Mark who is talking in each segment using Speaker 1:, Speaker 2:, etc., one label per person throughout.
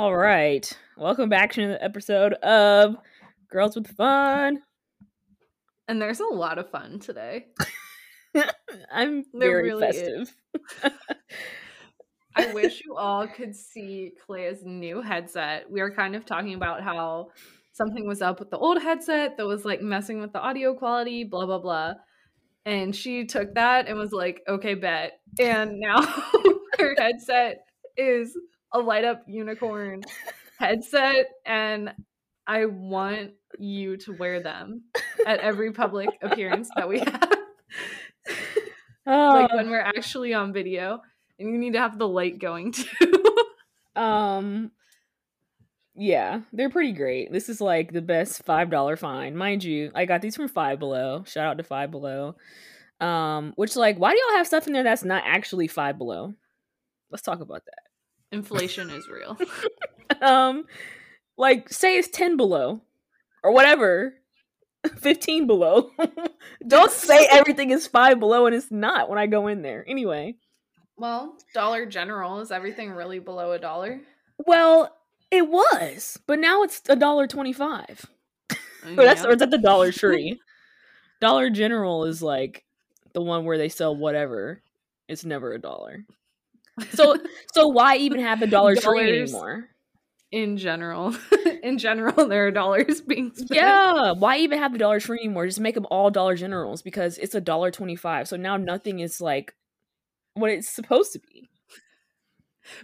Speaker 1: All right. Welcome back to the episode of Girls with Fun.
Speaker 2: And there's a lot of fun today.
Speaker 1: I'm
Speaker 2: There
Speaker 1: very
Speaker 2: really
Speaker 1: festive.
Speaker 2: I wish you all could see Clea's new headset. We were kind of talking about how something was up with the old headset that was like messing with the audio quality, blah, blah, blah. And she took that and was like, okay, bet. And now her headset is a light up unicorn headset. And I want you to wear them at every public appearance that we have. like
Speaker 1: Oh,
Speaker 2: when we're actually on video and you need to have the light going too.
Speaker 1: um yeah, they're pretty great. This is like the best $5 find. Mind you, I got these from Five Below. Shout out to Five Below. Um which like why do y'all have stuff in there that's not actually Five Below? Let's talk about that.
Speaker 2: Inflation is real.
Speaker 1: um like say it's 10 below or whatever 15 below. Don't say everything is 5 below and it's not when i go in there. Anyway.
Speaker 2: Well, Dollar General is everything really below a dollar?
Speaker 1: well it was but now it's a dollar 25 or that's or it's at the dollar tree? Dollar general is like the one where they sell whatever. It's never a dollar so so why even have the dollar tree anymore
Speaker 2: in general. in general, there are dollars being spent.
Speaker 1: Yeah, why even have the Dollar Tree anymore? Just make them all Dollar Generals because it's a dollar twenty-five. So now nothing is like what it's supposed to be.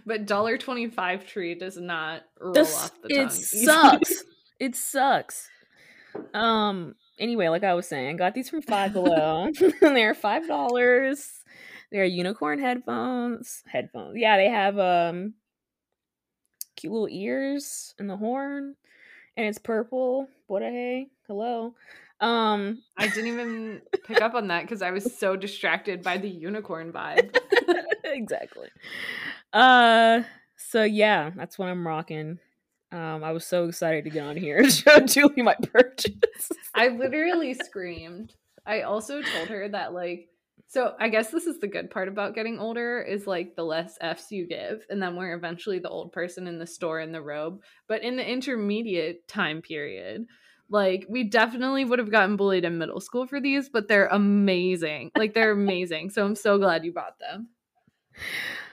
Speaker 2: But dollar twenty five tree does not roll off the tongue.
Speaker 1: it sucks. it sucks. Um. Anyway, like I was saying, I got these from Five Below. and They're five dollars. They're unicorn headphones. Headphones. Yeah, they have um cute little ears and the horn, and it's purple. What a hey, hello. Um.
Speaker 2: I didn't even pick up on that because I was so distracted by the unicorn vibe.
Speaker 1: exactly. Uh so yeah, that's what I'm rocking. Um I was so excited to get on here and show Julie my purchase.
Speaker 2: I literally screamed. I also told her that like so I guess this is the good part about getting older is like the less F's you give and then we're eventually the old person in the store in the robe. But in the intermediate time period, like we definitely would have gotten bullied in middle school for these, but they're amazing. Like they're amazing. So I'm so glad you bought them.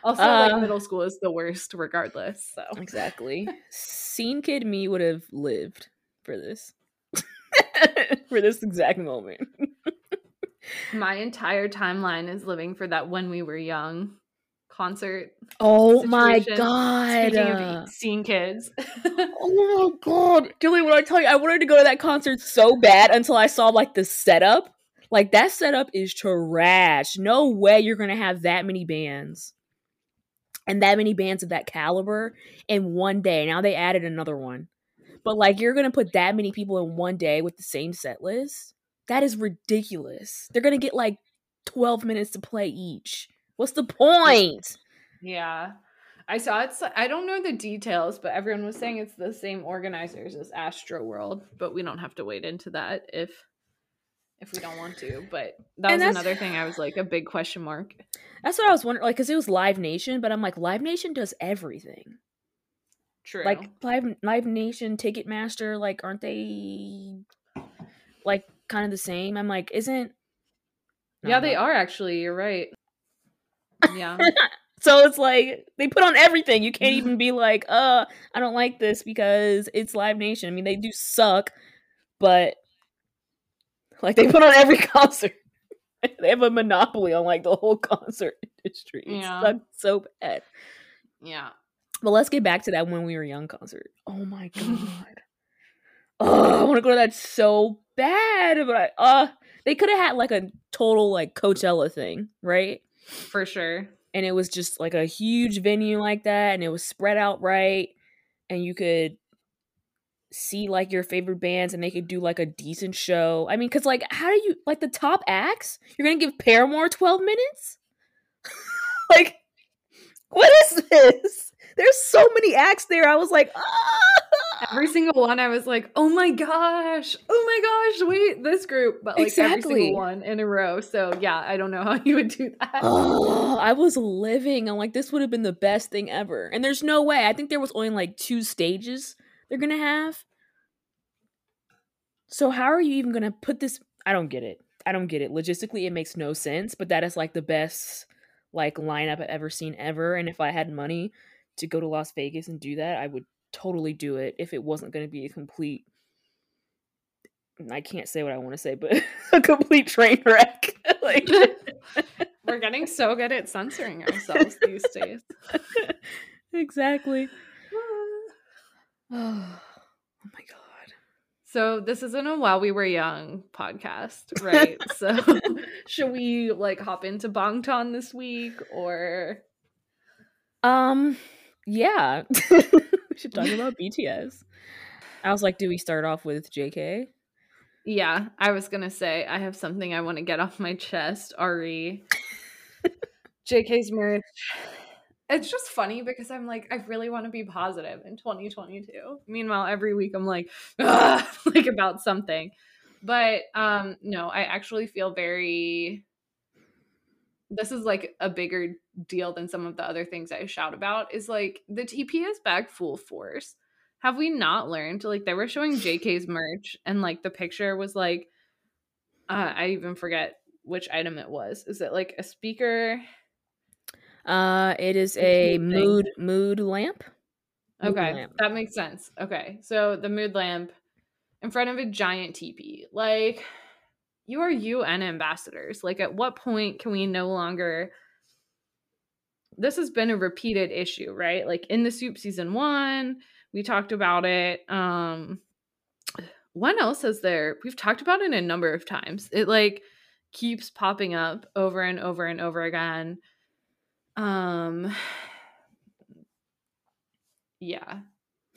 Speaker 2: Also,
Speaker 1: Uh,
Speaker 2: like middle school is the worst regardless. So
Speaker 1: exactly. Scene kid me would have lived for this. for this exact moment.
Speaker 2: My entire timeline is living for that when we were young concert.
Speaker 1: Oh my god.
Speaker 2: Speaking of seeing kids.
Speaker 1: Oh my god. Julie, when I tell you I wanted to go to that concert so bad until I saw like the setup. Like that setup is trash. No way you're gonna have that many bands. And that many bands of that caliber in one day. Now they added another one. But like you're gonna put that many people in one day with the same set list? That is ridiculous. They're gonna get like 12 minutes to play each. What's the point?
Speaker 2: yeah. I saw it's I don't know the details, but everyone was saying it's the same organizers as Astro World, but we don't have to wade into that if if we don't want to. But that
Speaker 1: And
Speaker 2: was another thing I was like a big question mark.
Speaker 1: That's what I was wondering, like, because it was Live Nation, but I'm like, Live Nation does everything.
Speaker 2: True.
Speaker 1: like live live nation ticketmaster like aren't they like kind of the same i'm like isn't
Speaker 2: yeah, they are actually. You're right. Yeah.
Speaker 1: so it's like they put on everything you can't even be like uh i don't like this because it's live nation i mean they do suck but like they put on every concert they have a monopoly on like the whole concert industry it
Speaker 2: Yeah.
Speaker 1: sucks so bad
Speaker 2: yeah.
Speaker 1: But let's get back to that when we were young concert. Oh my god. oh, I want to go to that so bad, but uh they could have had like a total like Coachella thing, right?
Speaker 2: For sure.
Speaker 1: And it was just like a huge venue like that and it was spread out right and you could see like your favorite bands and they could do like a decent show. I mean, cuz like how do you like the top acts? You're going to give Paramore 12 minutes? like what is this? There's so many acts there. I was like, ah!
Speaker 2: every single one I was like, oh my gosh, oh my gosh, wait, this group, but like every
Speaker 1: Exactly.
Speaker 2: single one in a row. So yeah, I don't know how you would do that.
Speaker 1: Oh, I was living. I'm like, this would have been the best thing ever. And there's no way. I think there was only like two stages they're gonna have. So how are you even gonna put this? I don't get it. I don't get it. Logistically, it makes no sense. But that is like the best like lineup I've ever seen ever. And if I had money to go to Las Vegas and do that, I would totally do it. If it wasn't gonna be a complete, I can't say what I want to say, but a complete train wreck. like.
Speaker 2: We're getting so good at censoring ourselves these days.
Speaker 1: exactly. Oh, my god.
Speaker 2: So this isn't a while we were young podcast, right? so should we like hop into Bangtan this week or
Speaker 1: Um, yeah. we should talk about BTS. I was like, do we start off with JK?
Speaker 2: yeah, I was gonna say I have something I want to get off my chest. Ari, JK's marriage. It's just funny because I'm like, I really want to be positive in 2022. Meanwhile, every week I'm like, like about something. But um, no, I actually feel very. This is like a bigger deal than some of the other things I shout about. Is like the TP is back full force. Have we not learned? Like they were showing JK's merch, and like the picture was like, uh, I even forget which item it was. Is it like a speaker?
Speaker 1: Uh, it is a mood mood lamp. Mood
Speaker 2: Okay,
Speaker 1: lamp.
Speaker 2: that makes sense. Okay, so the mood lamp in front of a giant teepee. Like, you are UN ambassadors. Like, at what point can we no longer? This has been a repeated issue, right? Like in the SOOP season one, we talked about it. Um, when else has there? We've talked about it a number of times. It like keeps popping up over and over and over again. Um, yeah.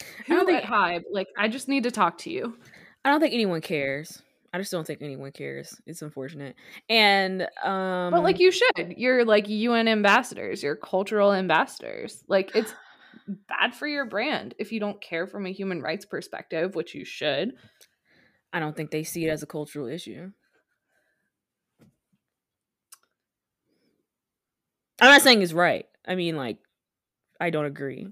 Speaker 1: I don't think-
Speaker 2: at? Like, I just need to talk to you.
Speaker 1: I don't think anyone cares. I just don't think anyone cares. It's unfortunate. And um
Speaker 2: But like, you should. You're like UN ambassadors. You're cultural ambassadors. Like, it's bad for your brand if you don't care from a human rights perspective, which you should.
Speaker 1: I don't think they see it as a cultural issue. I'm not saying it's right. I mean, like, I don't agree.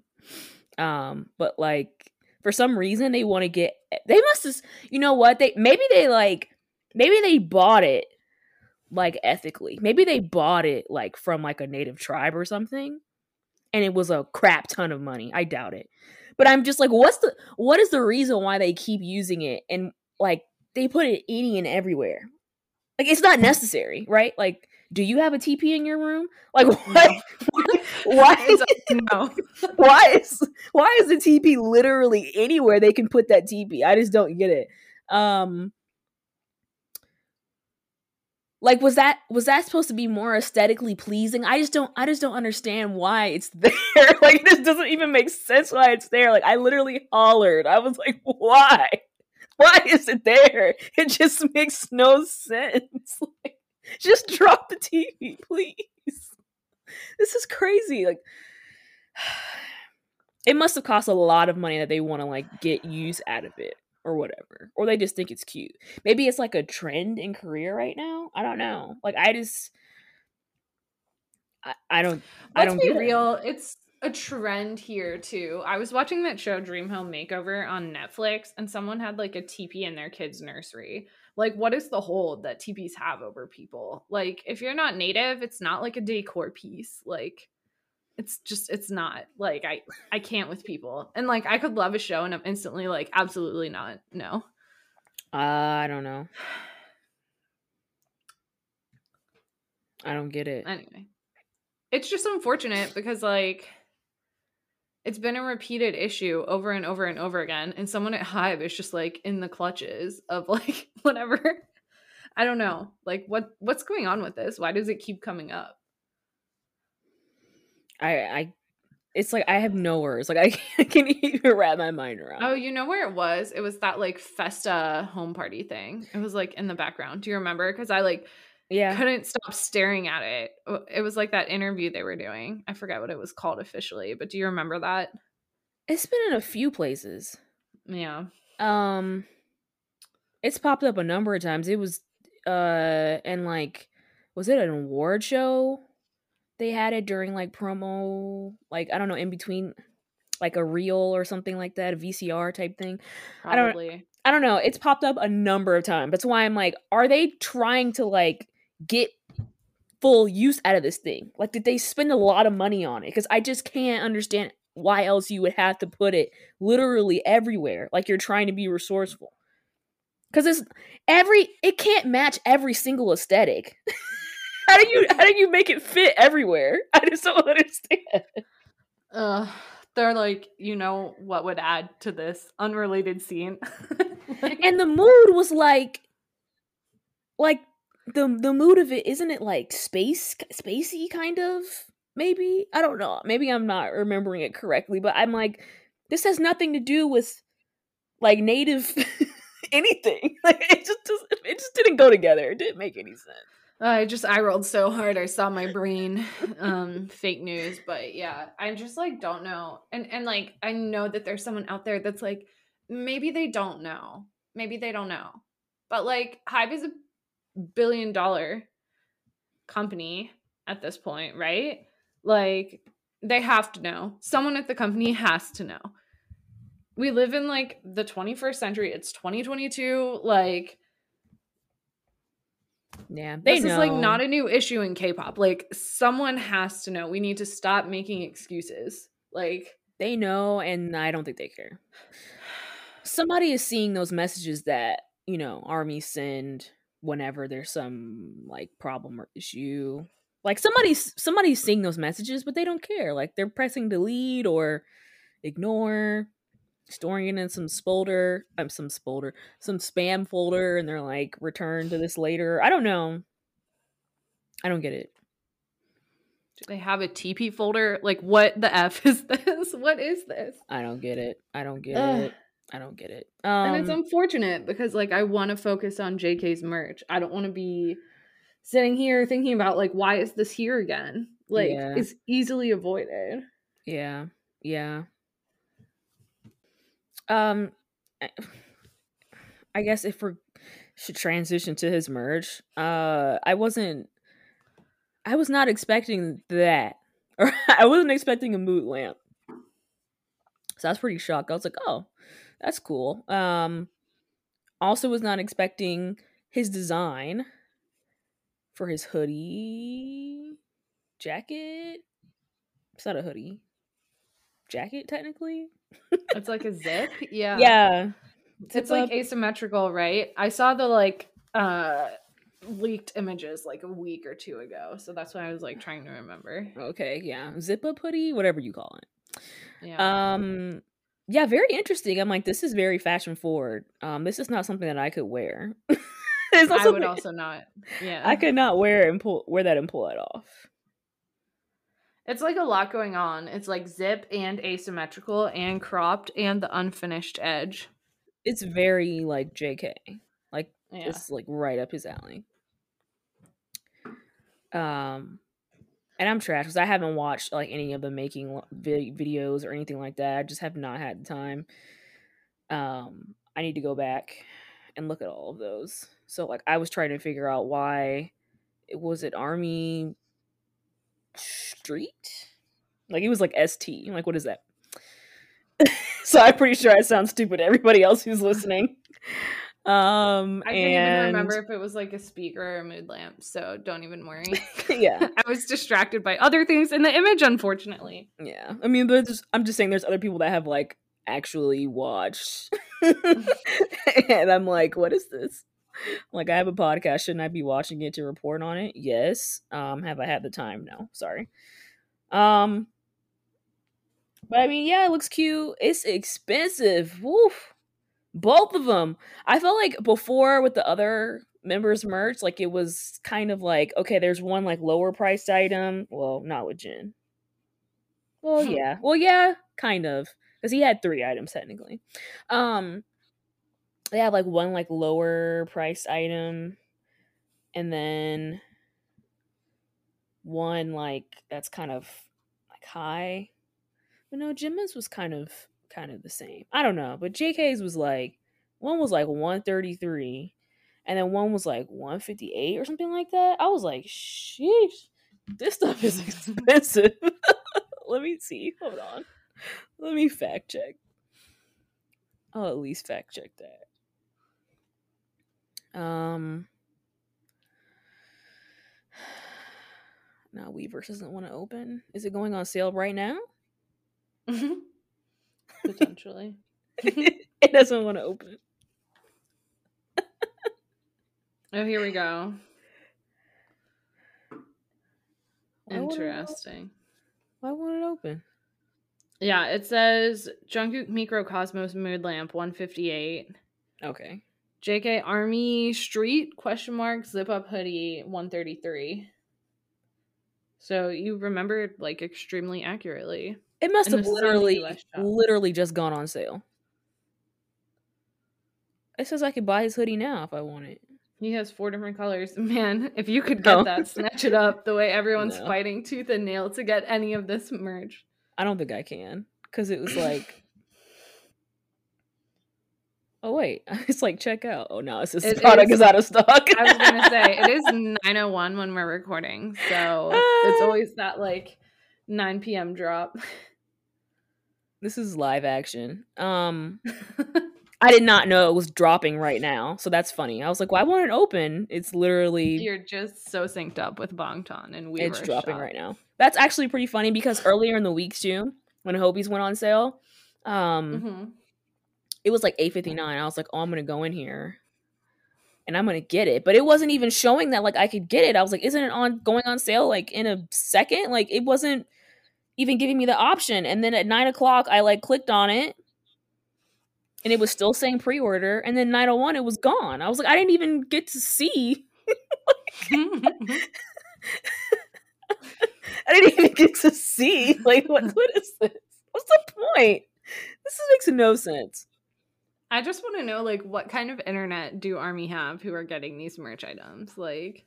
Speaker 1: Um, but like, for some reason, they want to get. They must have. You know what? They maybe they like. Maybe they bought it like ethically. Maybe they bought it like from like a native tribe or something, and it was a crap ton of money. I doubt it. But I'm just like, what's the what is the reason why they keep using it and like they put it any and everywhere? Like it's not necessary, right? Like, do you have a TP in your room? Like what? why
Speaker 2: Is, no.
Speaker 1: why is why is the TP literally anywhere they can put that TP? I just don't get it. Um like was that was that supposed to be more aesthetically pleasing? I just don't I just don't understand why it's there. like this doesn't even make sense why it's there. Like I literally hollered. I was like, "Why? Why is it there? It just makes no sense." Just drop the TV, please. This is crazy. Like it must have cost a lot of money that they want to like get use out of it or whatever or they just think it's cute maybe it's like a trend in korea right now i don't know like i just i, I don't i
Speaker 2: Let's
Speaker 1: don't
Speaker 2: be
Speaker 1: get it.
Speaker 2: real. It's a trend here too. I was watching that show Dream Home Makeover on Netflix, and someone had like a teepee in their kid's nursery. Like, what is the hold that teepees have over people? Like, if you're not native, it's not like a decor piece. Like, it's just it's not. Like, I I can't with people, and like I could love a show, and I'm instantly like, absolutely not. No.
Speaker 1: uh, i don't know i don't get it
Speaker 2: anyway it's just unfortunate because like it's been a repeated issue over and over and over again and someone at Hybe is just like in the clutches of like whatever. I don't know. Like what what's going on with this? Why does it keep coming up?
Speaker 1: I i it's like i have no words. Like i can't, I can't even wrap my mind around
Speaker 2: oh you know where it was? It was that like festa home party thing. It was like in the background. Do you remember? Because i like
Speaker 1: yeah
Speaker 2: couldn't stop staring at it it was like that interview they were doing i forget what it was called officially but do you remember that
Speaker 1: it's been in a few places
Speaker 2: Yeah.
Speaker 1: Um, it's popped up a number of times. It was, uh, and like, was it an award show? They had it during like promo, like I don't know, in between, like a reel or something like that, a VCR type thing. I don't-
Speaker 2: Probably.
Speaker 1: I don't know. It's popped up a number of times. That's why I'm like, are they trying to like get full use out of this thing? Like, did they spend a lot of money on it? Because I just can't understand why else you would have to put it literally everywhere. Like you're trying to be resourceful. Because it's every it can't match every single aesthetic. how do you how do you make it fit everywhere? I just don't understand.
Speaker 2: Uh, they're like, you know what would add to this unrelated scene?
Speaker 1: And the mood was like like the the mood of it isn't it like space spacey kind of? Maybe? I don't know. Maybe i'm not remembering it correctly but i'm like this has nothing to do with like native anything. Like it just it just didn't go together. It didn't make any sense.
Speaker 2: I just I rolled so hard. I saw my brain um fake news but yeah I just like don't know. And and like I know that there's someone out there that's like maybe they don't know. Maybe they don't know. But like Hybe is a billion dollar company at this point right? Like they have to know. Someone at the company has to know. We live in like the 21st century. It's 2022 like
Speaker 1: yeah
Speaker 2: this
Speaker 1: know
Speaker 2: is like not a new issue in K-pop. Like someone has to know. We need to stop making excuses. Like
Speaker 1: they know and i don't think they care. Somebody is seeing those messages that you know armies send whenever there's some like problem or issue like somebody's somebody's seeing those messages but they don't care like they're pressing delete or ignore storing it in some spolder um some spolder some spam folder and they're like return to this later i don't know i don't get it
Speaker 2: do they have a TP folder? Like what the F is this? What is this?
Speaker 1: i don't get it i don't get
Speaker 2: Ugh.
Speaker 1: it i don't get it um
Speaker 2: and it's unfortunate because like I want to focus on JK's merch. I don't want to be sitting here thinking about like why is this here again? Like
Speaker 1: Yeah.
Speaker 2: it's easily avoided.
Speaker 1: Yeah, yeah. Um, I- I guess if we should transition to his merch, uh, I wasn't, I was not expecting that, or I wasn't expecting a mood lamp. So I was pretty shocked. I was like, oh, that's cool. Um, also was not expecting his design for his hoodie jacket. It's not a hoodie jacket technically.
Speaker 2: It's like a zip. Yeah.
Speaker 1: Yeah.
Speaker 2: It's like asymmetrical, right? I saw the like uh leaked images like a week or two ago. So that's why I was like trying to remember.
Speaker 1: Okay, yeah. Zip up hoodie, whatever you call it.
Speaker 2: Yeah.
Speaker 1: Um yeah, very interesting. I'm like, this is very fashion forward. Um, this is not something that I could wear. it's
Speaker 2: I would also not. Yeah.
Speaker 1: I could not wear and pull wear that and pull it off.
Speaker 2: It's like a lot going on. It's like zip and asymmetrical and cropped and the unfinished edge.
Speaker 1: It's very like JK. Like
Speaker 2: Yeah.
Speaker 1: just like right up his alley. Um, and I'm trash because I haven't watched like any of the making vi- videos or anything like that. I just have not had the time. Um, I need to go back and look at all of those. So like I was trying to figure out why it was it Army Street, like it was like ST. Like what is that? so I'm pretty sure I sound stupid to everybody else who's listening. Um,
Speaker 2: I couldn't
Speaker 1: and
Speaker 2: even remember if it was like a speaker or a mood lamp, so don't even worry.
Speaker 1: yeah,
Speaker 2: I was distracted by other things in the image, unfortunately.
Speaker 1: yeah. I mean, there's, I'm just saying, there's other people that have like actually watched, and I'm like, what is this? Like, I have a podcast. Shouldn't I be watching it to report on it? Yes. Um, have I had the time? No. Sorry. Um, but I mean, yeah, it looks cute. It's expensive. Woof. Both of them. I felt like before with the other members merch, like it was kind of like, okay, there's one like lower priced item. Well, not with Jin. Well,
Speaker 2: Hmm.
Speaker 1: yeah. Well, yeah, kind of. Because he had three items technically. Um they have like one like lower priced item and then one like that's kind of like high. But no, Jimin's was kind of kind of the same. I don't know, but JK's was like one was like 133 and then one was like 158 or something like that. I was like, sheesh, this stuff is expensive. Let me see. Hold on. Let me fact check. I'll at least fact check that. Um Now Weverse doesn't want to open. Is it going on sale right now?
Speaker 2: Potentially.
Speaker 1: it doesn't want to open.
Speaker 2: oh, here we go.
Speaker 1: Why?
Speaker 2: Interesting.
Speaker 1: Why won't it open?
Speaker 2: Yeah, it says Jungkook Mikrokosmos Mood Lamp 158.
Speaker 1: Okay.
Speaker 2: JK Army Street question mark zip up hoodie 133. So you remembered like extremely accurately.
Speaker 1: It must have
Speaker 2: this is on the
Speaker 1: literally, literally just gone on sale. It says I could buy his hoodie now if I want it.
Speaker 2: He has four different colors. Man, if you could get
Speaker 1: No.
Speaker 2: that, snatch it up the way everyone's
Speaker 1: No.
Speaker 2: fighting tooth and nail to get any of this merch.
Speaker 1: I don't think I can because it was like, oh wait, it's like check out. Oh no, it's this
Speaker 2: It
Speaker 1: product
Speaker 2: is-
Speaker 1: is out of stock.
Speaker 2: I was gonna say it is 901 when we're recording, so it's always that like 9 p.m. drop.
Speaker 1: this is live action. Um, I did not know it was dropping right now, so that's funny. I was like, why won't it open? It's literally
Speaker 2: You're just so synced up with Bangtan and we
Speaker 1: it's dropping right now. That's actually pretty funny because earlier in the week too, when Hobi's went on sale, um,
Speaker 2: hmm
Speaker 1: it was like 8.59 i was like oh i'm gonna go in here and i'm gonna get it but it wasn't even showing that like i could get it i was like isn't it on going on sale like in a second like it wasn't even giving me the option. And then at 9 o'clock i like clicked on it. And it was still saying pre-order. And then 901 it was gone. I was like i didn't even get to see. I didn't even get to see. Like what, what is this? What's the point? This makes no sense.
Speaker 2: I just want to know like what kind of internet do Army have who are getting these merch items? Like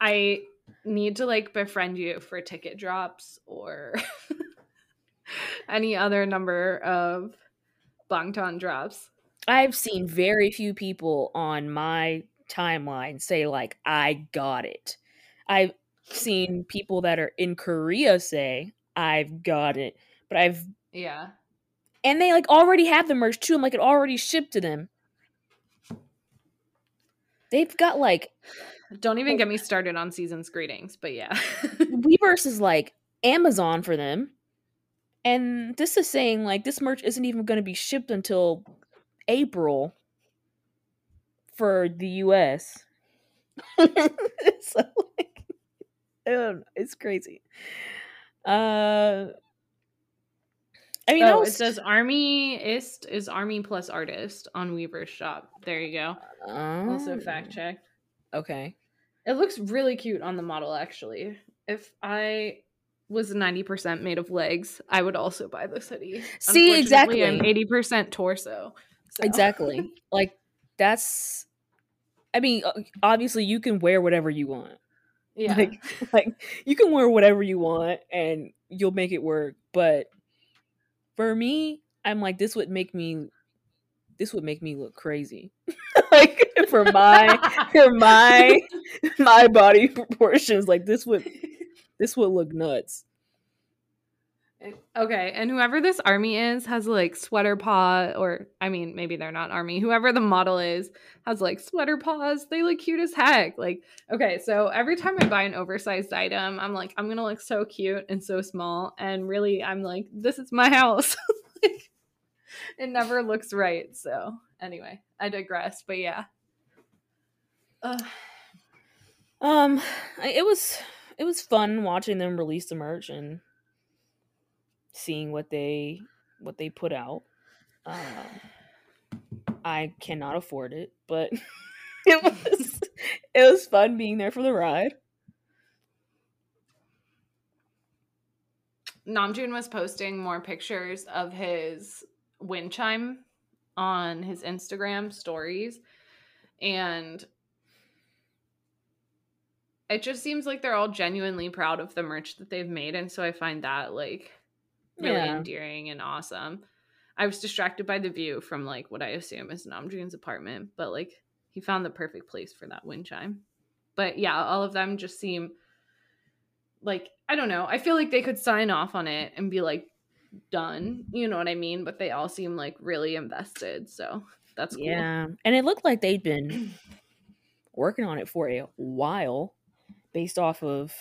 Speaker 2: I need to like befriend you for ticket drops or any other number of Bangtan drops.
Speaker 1: I've seen very few people on my timeline say like I got it. I've seen people that are in Korea say I've got it, but I've
Speaker 2: Yeah.
Speaker 1: and they like already have the merch too. I'm like it already shipped to them. They've got like
Speaker 2: Don't even get me started on season's greetings, but yeah.
Speaker 1: Weverse is like Amazon for them. And this is saying like this merch isn't even going to be shipped until April for the US. so like I don't know, it's crazy. Uh I mean,
Speaker 2: oh,
Speaker 1: was,
Speaker 2: it says Armyist is is Army plus artist on Weverse shop. There you go. Also
Speaker 1: Oh,
Speaker 2: fact checked.
Speaker 1: Okay.
Speaker 2: It looks really cute on the model, actually. If I was 90% made of legs, I would also buy this hoodie.
Speaker 1: See,
Speaker 2: Unfortunately, I'm
Speaker 1: exactly.
Speaker 2: 80% torso. so-
Speaker 1: Exactly. like that's I mean, obviously you can wear whatever you want.
Speaker 2: yeah.
Speaker 1: Like like you can wear whatever you want and you'll make it work, but for me, I'm like this would make me this would make me look crazy. like for my for my my body proportions, like this would this would look nuts.
Speaker 2: okay, and whoever this army is has like sweater paw, or I mean, maybe they're not army. Whoever the model is has like sweater paws. They look cute as heck. Like, okay, so every time I buy an oversized item, I'm like, I'm gonna look so cute and so small, and really, I'm like, this is my house. like, it never looks right. So, anyway, I digress. But yeah. Ugh.
Speaker 1: Um it was it was fun watching them release the merch and seeing what they what they put out. Um I cannot afford it, but it was it was fun being there for the ride.
Speaker 2: Namjoon was posting more pictures of his wind chime on his Instagram stories. And it just seems like they're all genuinely proud of the merch that they've made. And so I find that like really
Speaker 1: Yeah.
Speaker 2: endearing and awesome. I was distracted by the view from like what I assume is Namjoon's apartment, but like he found the perfect place for that wind chime. But yeah, all of them just seem like I don't know. I feel like they could sign off on it and be like done. You know what I mean? But they all seem like really invested. So that's cool.
Speaker 1: Yeah. And it looked like they'd been working on it for a while based off of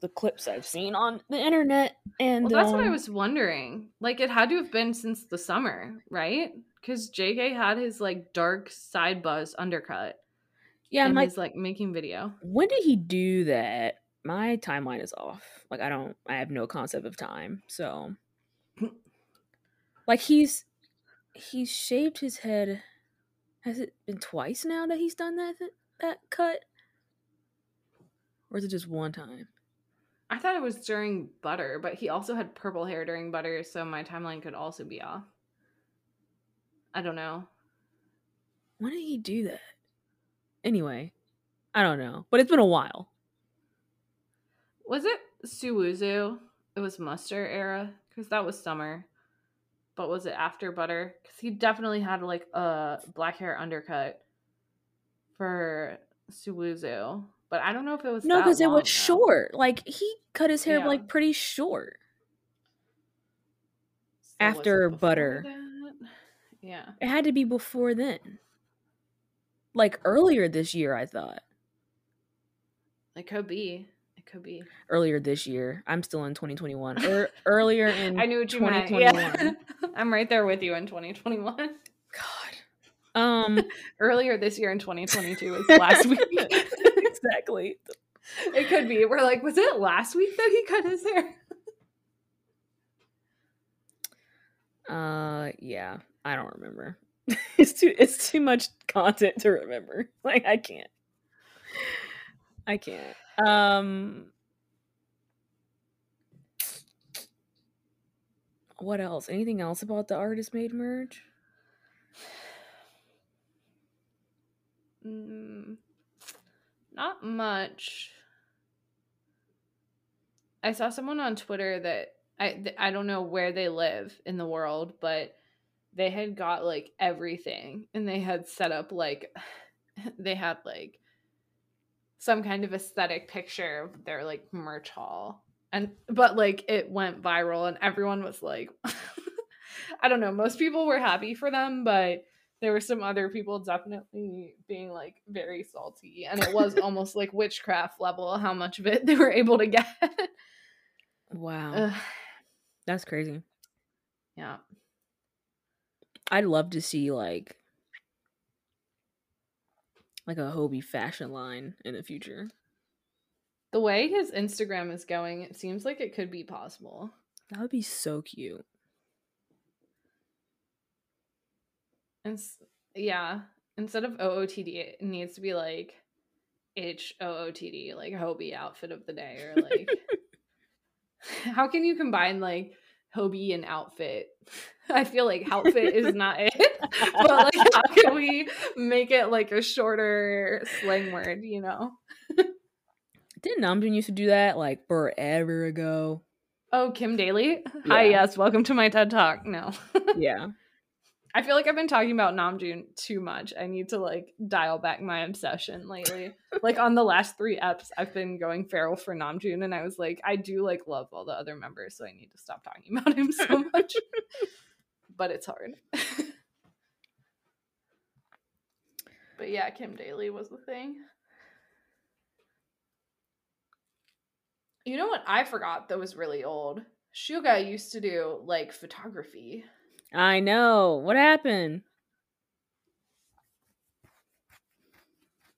Speaker 1: the clips I've seen on the internet. And
Speaker 2: Well, that's what I
Speaker 1: um,
Speaker 2: was wondering. Like, it had to have been since the summer, right? Because JK had his like dark side buzz undercut.
Speaker 1: yeah,
Speaker 2: and
Speaker 1: like,
Speaker 2: his like making video.
Speaker 1: when did he do that? My timeline is off. Like I don't I have no concept of time. So like he's he's shaved his head. Has it been twice now that he's done that that cut? Or is it just one time?
Speaker 2: I thought it was during Butter, but he also had purple hair during Butter, so my timeline could also be off. I don't know.
Speaker 1: When did he do that? Anyway, I don't know. But it's been a while.
Speaker 2: Was it SoWooZoo? It was Muster era because that was summer. But was it after Butter? Because he definitely had like a black hair undercut for SoWooZoo. But I don't know if it was
Speaker 1: No, because it was short. Like he cut his hair
Speaker 2: Yeah.
Speaker 1: like pretty short.
Speaker 2: So
Speaker 1: after Butter.
Speaker 2: that? Yeah.
Speaker 1: It had to be before then. Like earlier this year, I thought.
Speaker 2: It could be. Could be.
Speaker 1: Earlier this year. I'm still in 2021. Or earlier in
Speaker 2: I knew what you meant. Yeah. I'm right there with you in 2021.
Speaker 1: God. Um
Speaker 2: Earlier this year in 2022 was last week.
Speaker 1: exactly.
Speaker 2: it could be. We're like, was it last week that he cut his hair?
Speaker 1: Uh yeah, I don't remember. it's too it's too much content to remember. Like I can't. I can't. Um What else? Anything else about the artist made merge?
Speaker 2: Mm, not much. I saw someone on Twitter that I th- I don't know where they live in the world, but they had got like everything and they had set up like they had like some kind of aesthetic picture of their like merch hall. And but like it went viral and everyone was like I don't know, most people were happy for them, but there were some other people definitely being like very salty and it was almost like witchcraft level how much of it they were able to get
Speaker 1: Wow.
Speaker 2: Ugh,
Speaker 1: That's crazy.
Speaker 2: yeah
Speaker 1: I'd love to see like like a Hobi fashion line in the future.
Speaker 2: the way his instagram is going it seems like it could be possible
Speaker 1: That would be so cute.
Speaker 2: and yeah instead of ootd it needs to be like h-o-o-t-d like hobi outfit of the day or like how can you combine like hobi and outfit. I feel like outfit is not it but like how can we make it like a shorter slang word you know?
Speaker 1: Didn't Namjoon used to do that like forever ago?
Speaker 2: oh Kim Daily? Hi yes welcome to my ted talk. No.
Speaker 1: Yeah.
Speaker 2: I feel like i've been talking about namjoon too much. I need to like dial back my obsession lately. Like on the last three eps i've been going feral for namjoon and i was like i do like love all the other members so i need to stop talking about him so much. But it's hard. But yeah Kim Daily was the thing. You know what i forgot that was really old? Suga used to do like photography
Speaker 1: I know. What happened?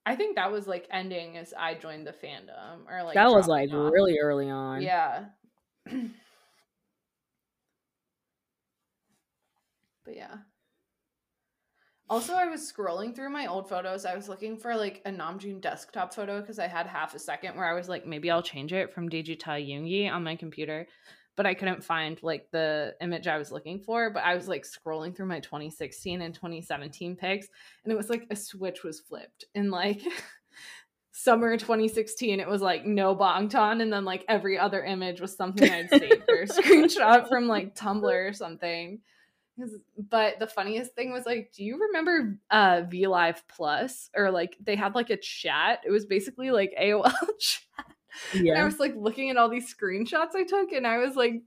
Speaker 2: I think that was like ending as I joined the fandom or like
Speaker 1: that was like really early on.
Speaker 2: yeah. but yeah. Also, I was scrolling through my old photos. I was looking for like a Namjoon desktop photo because I had half a second where I was like, maybe I'll change it from Digital Yoongi on my computer, but I couldn't find like the image I was looking for. But I was like scrolling through my 2016 and 2017 pics, and it was like a switch was flipped in like summer 2016. It was like no Bangtan, and then like every other image was something I'd saved or screenshot from like Tumblr or something. But the funniest thing was like, do you remember uh V Live Plus or like they had like a chat? It was basically like AOL chat. Yeah. And I was like looking at all these screenshots I took and I was like,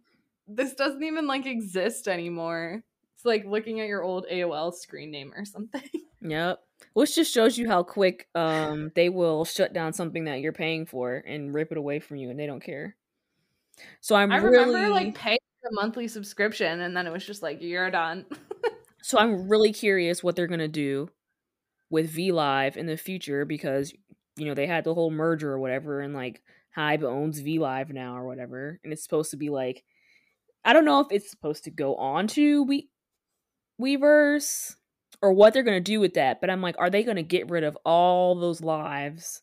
Speaker 2: this doesn't even like exist anymore. It's like looking at your old AOL screen name or something.
Speaker 1: Yep. Which just shows you how quick um they will shut down something that you're paying for and rip it away from you and they don't care. So I'm
Speaker 2: I
Speaker 1: really
Speaker 2: remember like paying a monthly subscription and then it was just like you're done.
Speaker 1: so I'm really curious what they're gonna do with V Live in the future because you know they had the whole merger or whatever and like Hybe owns V Live now or whatever and it's supposed to be like I don't know if it's supposed to go on to we Weverse or what they're gonna do with that, but I'm like, are they gonna get rid of all those lives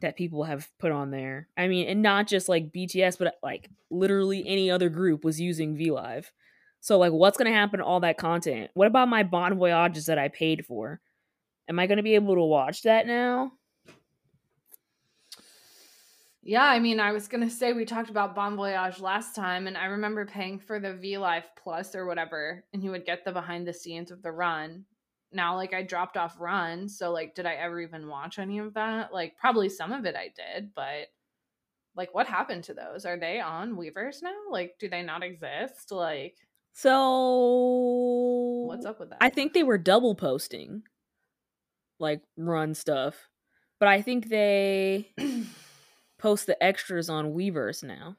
Speaker 1: that people have put on there? I mean, and not just like BTS, but like literally any other group was using V Live. So like what's gonna happen to all that content? What about my Bon Voyages that I paid for? Am I gonna be able to watch that now?
Speaker 2: Yeah, I mean, I was gonna say we talked about Bon Voyage last time, and I remember paying for the V Live Plus or whatever, and you would get the behind the scenes of the run. Now, like, I dropped off Run, so like, did I ever even watch any of that? Like, probably some of it I did, but like, what happened to those? Are they on Weverse now? Like, do they not exist? Like,
Speaker 1: so
Speaker 2: what's up with that?
Speaker 1: I think they were double posting, like, Run stuff, but I think they. post the extras on Weverse now.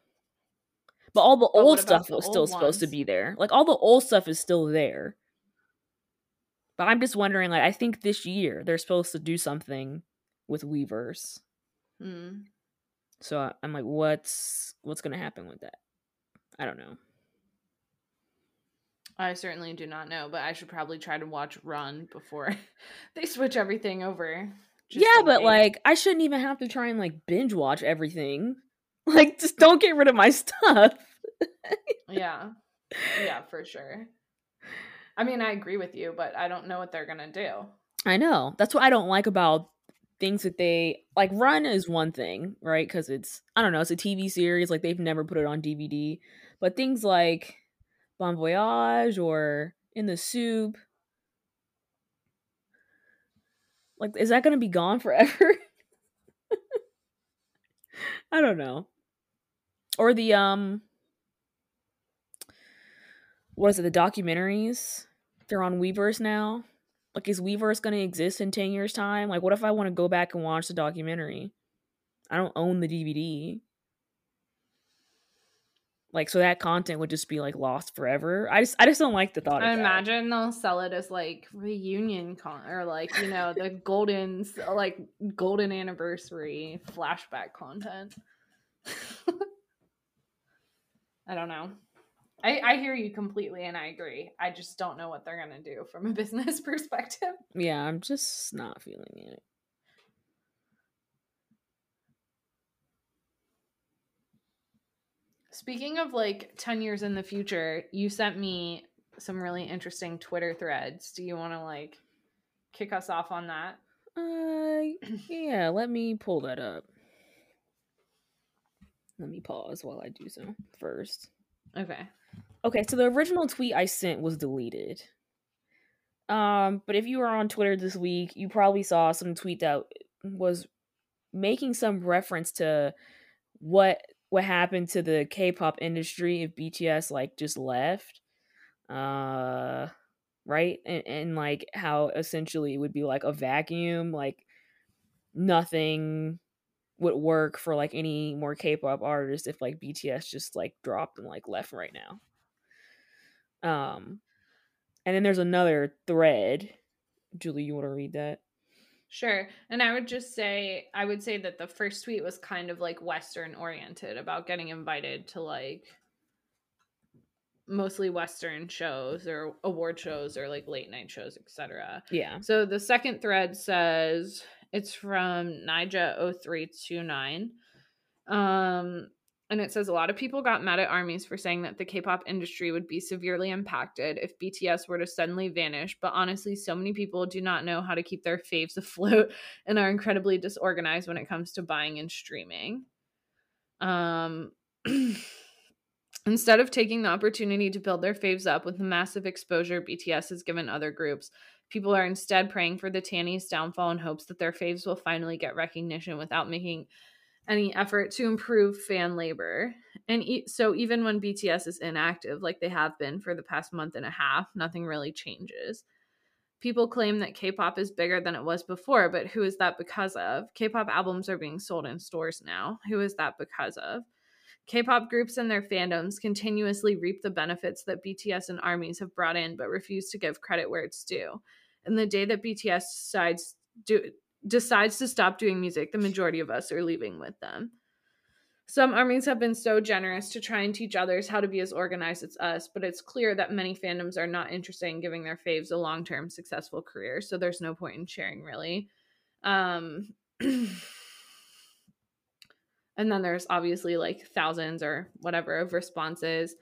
Speaker 1: But all the but old stuff was still ones? supposed to be there. Like all the old stuff is still there. But I'm just wondering, like, I think this year they're supposed to do something with Weverse. Hmm. So I'm like, what's what's gonna happen with that? I don't know.
Speaker 2: I certainly do not know, but I should probably try to watch Run before they switch everything over.
Speaker 1: yeah, but like I shouldn't even have to try and like binge watch everything. Like just don't get rid of my stuff.
Speaker 2: yeah. Yeah, for sure. I mean, I agree with you, but I don't know what they're going to do.
Speaker 1: I know. That's what I don't like about things that they like run is one thing, right? Cuz it's I don't know, it's a TV series like they've never put it on DVD. But things like Bon Voyage or In the SOOP Like, is that going to be gone forever? I don't know. Or the um, what is it? The documentaries. They're on Weverse now. Like, is Weverse going to exist in ten years' time? Like, what if I want to go back and watch the documentary? I don't own the DVD. Like so that content would just be like lost forever. I just I just don't like the thought. I
Speaker 2: imagine that. they'll sell it as like reunion con or like you know the golden like golden anniversary flashback content. I don't know. I, I hear you completely and I agree. I just don't know what they're gonna do from a business perspective.
Speaker 1: Yeah, I'm just not feeling it.
Speaker 2: Speaking of like 10 years in the future, you sent me some really interesting Twitter threads. Do you want to like kick us off on that?
Speaker 1: Uh yeah, let me pull that up. Let me pause while I do so first.
Speaker 2: Okay.
Speaker 1: Okay, so the original tweet I sent was deleted. Um, but if you were on Twitter this week, you probably saw some tweet that was making some reference to what what happened to the K-pop industry if BTS like just left. Uh right? And and like how essentially it would be like a vacuum, like nothing would work for like any more K-pop artists if like BTS just like dropped and like left right now. Um and then there's another thread. Julie, you want to read that?
Speaker 2: Sure. And I would just say, I would say that the first tweet was kind of like Western oriented about getting invited to like mostly Western shows or award shows or like late night shows, etc.
Speaker 1: Yeah.
Speaker 2: So the second thread says it's from Nija0329. Um, and it says a lot of people got mad at armies for saying that the K-pop industry would be severely impacted if BTS were to suddenly vanish, but honestly so many people do not know how to keep their faves afloat and are incredibly disorganized when it comes to buying and streaming. Um Instead of taking the opportunity to build their faves up with the massive exposure BTS has given other groups, people are instead praying for the Tannies' downfall in hopes that their faves will finally get recognition without making any effort to improve fan labor. And e- so, even when BTS is inactive, like they have been for the past month and a half, nothing really changes. People claim that K pop is bigger than it was before, but who is that because of? K pop albums are being sold in stores now. Who is that because of? K pop groups and their fandoms continuously reap the benefits that BTS and armies have brought in, but refuse to give credit where it's due. And the day that BTS decides, do, decides to stop doing music, the majority of us are leaving with them. Some armies have been so generous to try and teach others how to be as organized as us, but it's clear that many fandoms are not interested in giving their faves a long term successful career, so there's no point in sharing really. Um, and then there's obviously like thousands or whatever of responses.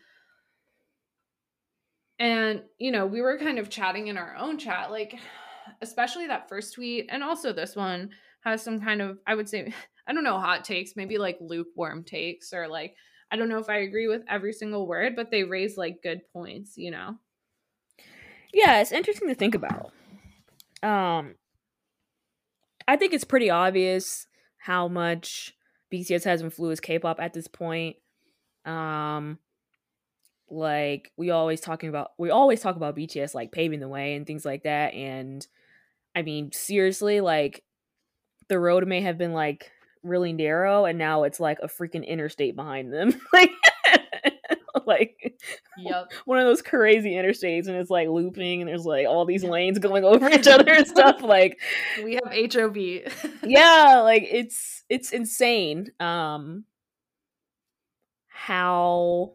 Speaker 2: And, you know, we were kind of chatting in our own chat, like, especially that first tweet, and also this one has some kind of, I would say, I don't know, hot takes, maybe like lukewarm takes, or like, I don't know if I agree with every single word, but they raise like good points, you know?
Speaker 1: Yeah, it's interesting to think about. Um, I think it's pretty obvious how much BTS has influenced K-pop at this point. Um, like we always talking about, we always talk about BTS like paving the way and things like that. And I mean, seriously, like the road may have been like really narrow and now it's like a freaking interstate behind them. Like like
Speaker 2: yep
Speaker 1: one of those crazy interstates and it's like looping and there's like all these lanes going over each other and stuff like
Speaker 2: we have hov
Speaker 1: yeah like it's it's insane um how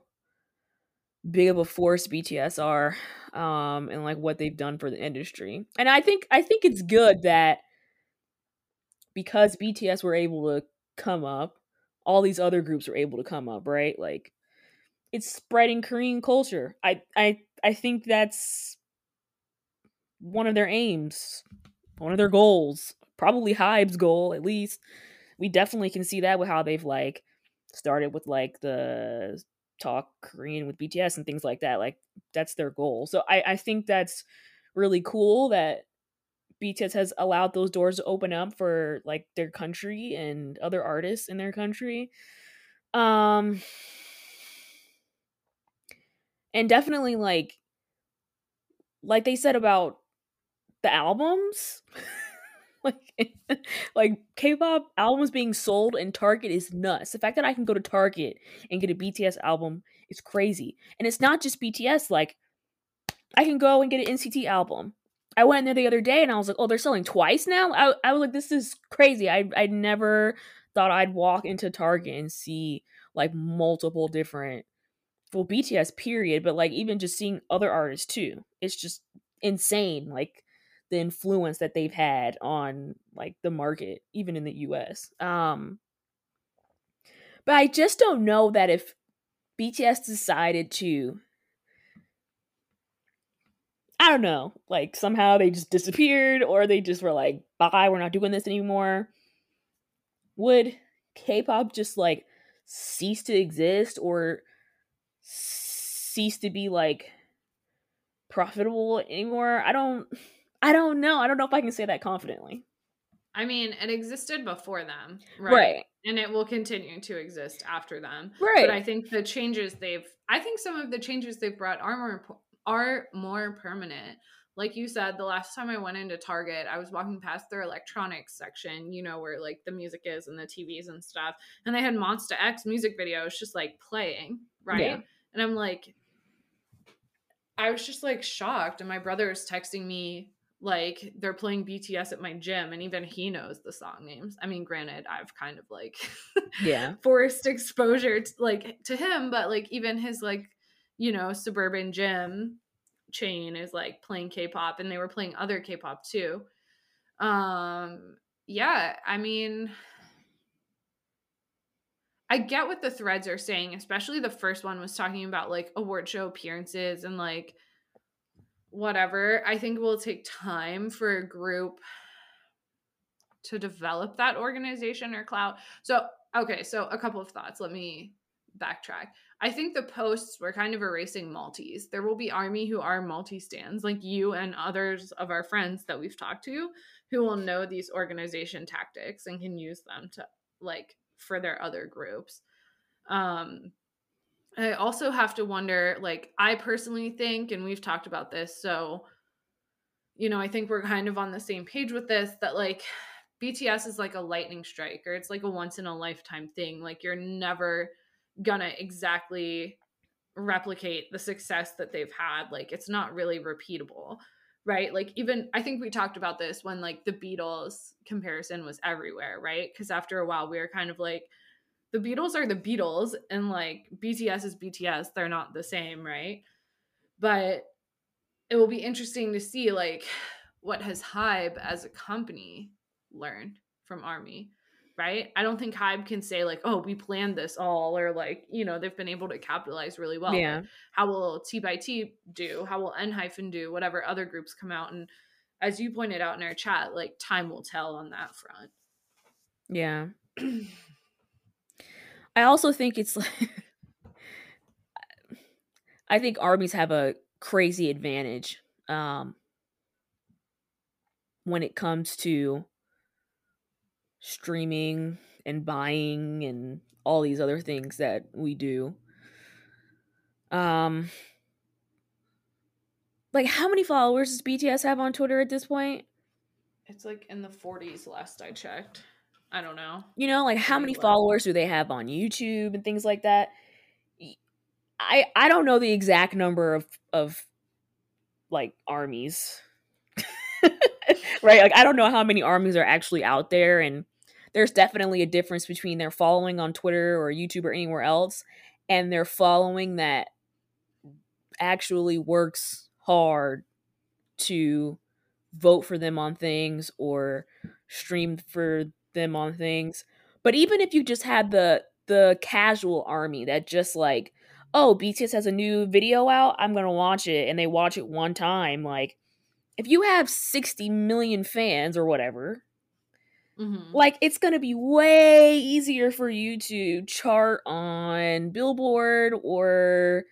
Speaker 1: big of a force bts are um and like what they've done for the industry and i think i think it's good that because BTS were able to come up, all these other groups were able to come up, right? Like it's spreading Korean culture. I I I think that's one of their aims, one of their goals. Probably Hybe's goal, at least. We definitely can see that with how they've like started with like the talk Korean with BTS and things like that. Like that's their goal. So I I think that's really cool that BTS has allowed those doors to open up for like their country and other artists in their country. Um and definitely like like they said about the albums like like K-pop albums being sold in Target is nuts. The fact that I can go to Target and get a BTS album is crazy. And it's not just BTS like I can go and get an NCT album. I went there the other day and I was like, oh, they're selling twice now. I, I was like, this is crazy. I I never thought I'd walk into Target and see like multiple different well BTS period, but like even just seeing other artists too. It's just insane like the influence that they've had on like the market even in the US. Um but I just don't know that if BTS decided to I don't know, like somehow they just disappeared or they just were like, bye, we're not doing this anymore. Would K pop just like cease to exist or cease to be like profitable anymore? I don't I don't know. I don't know if I can say that confidently.
Speaker 2: I mean, it existed before them,
Speaker 1: right? right.
Speaker 2: And it will continue to exist after them.
Speaker 1: Right.
Speaker 2: But I think the changes they've I think some of the changes they've brought are more are more permanent. Like you said, the last time I went into Target, I was walking past their electronics section, you know, where like the music is and the TVs and stuff. And they had Monsta X music videos just like playing, right? Yeah. And I'm like, I was just like shocked. And my brother is texting me like they're playing BTS at my gym and even he knows the song names. I mean, granted, I've kind of like
Speaker 1: yeah,
Speaker 2: forced exposure to, like to him, but like even his like you know, suburban gym chain is like playing K-pop and they were playing other K-pop too. Um yeah, I mean I get what the threads are saying, especially the first one was talking about like award show appearances and like whatever. I think it will take time for a group to develop that organization or clout. So, okay, so a couple of thoughts. Let me backtrack. I think the posts were kind of erasing multis. There will be army who are multi stands, like you and others of our friends that we've talked to, who will know these organization tactics and can use them to like for their other groups. Um, I also have to wonder, like, I personally think, and we've talked about this, so you know, I think we're kind of on the same page with this that like BTS is like a lightning strike or it's like a once in a lifetime thing. Like you're never gonna exactly replicate the success that they've had. Like it's not really repeatable, right? Like even I think we talked about this when like the Beatles comparison was everywhere, right? Because after a while we were kind of like the Beatles are the Beatles and like BTS is BTS. They're not the same, right? But it will be interesting to see like what has Hybe as a company learned from Army right? I don't think Hybe can say like, "Oh, we planned this all," or like, you know, they've been able to capitalize really well.
Speaker 1: Yeah.
Speaker 2: How will T by T do? How will ENHYPEN do? Whatever other groups come out, and as you pointed out in our chat, like time will tell on that front.
Speaker 1: Yeah. I also think it's like I think armies have a crazy advantage um when it comes to streaming and buying and all these other things that we do. Um like how many followers does BTS have on Twitter at this point?
Speaker 2: It's like in the 40s last I checked. I don't know.
Speaker 1: You know, like how many followers do they have on YouTube and things like that? I I don't know the exact number of of like armies. right? Like I don't know how many armies are actually out there and there's definitely a difference between their following on Twitter or YouTube or anywhere else and their following that actually works hard to vote for them on things or stream for them on things. But even if you just had the the casual army that just like, oh, BTS has a new video out, I'm gonna watch it, and they watch it one time, like if you have 60 million fans or whatever, Mm-hmm. Like it's going to be way easier for you to chart on Billboard or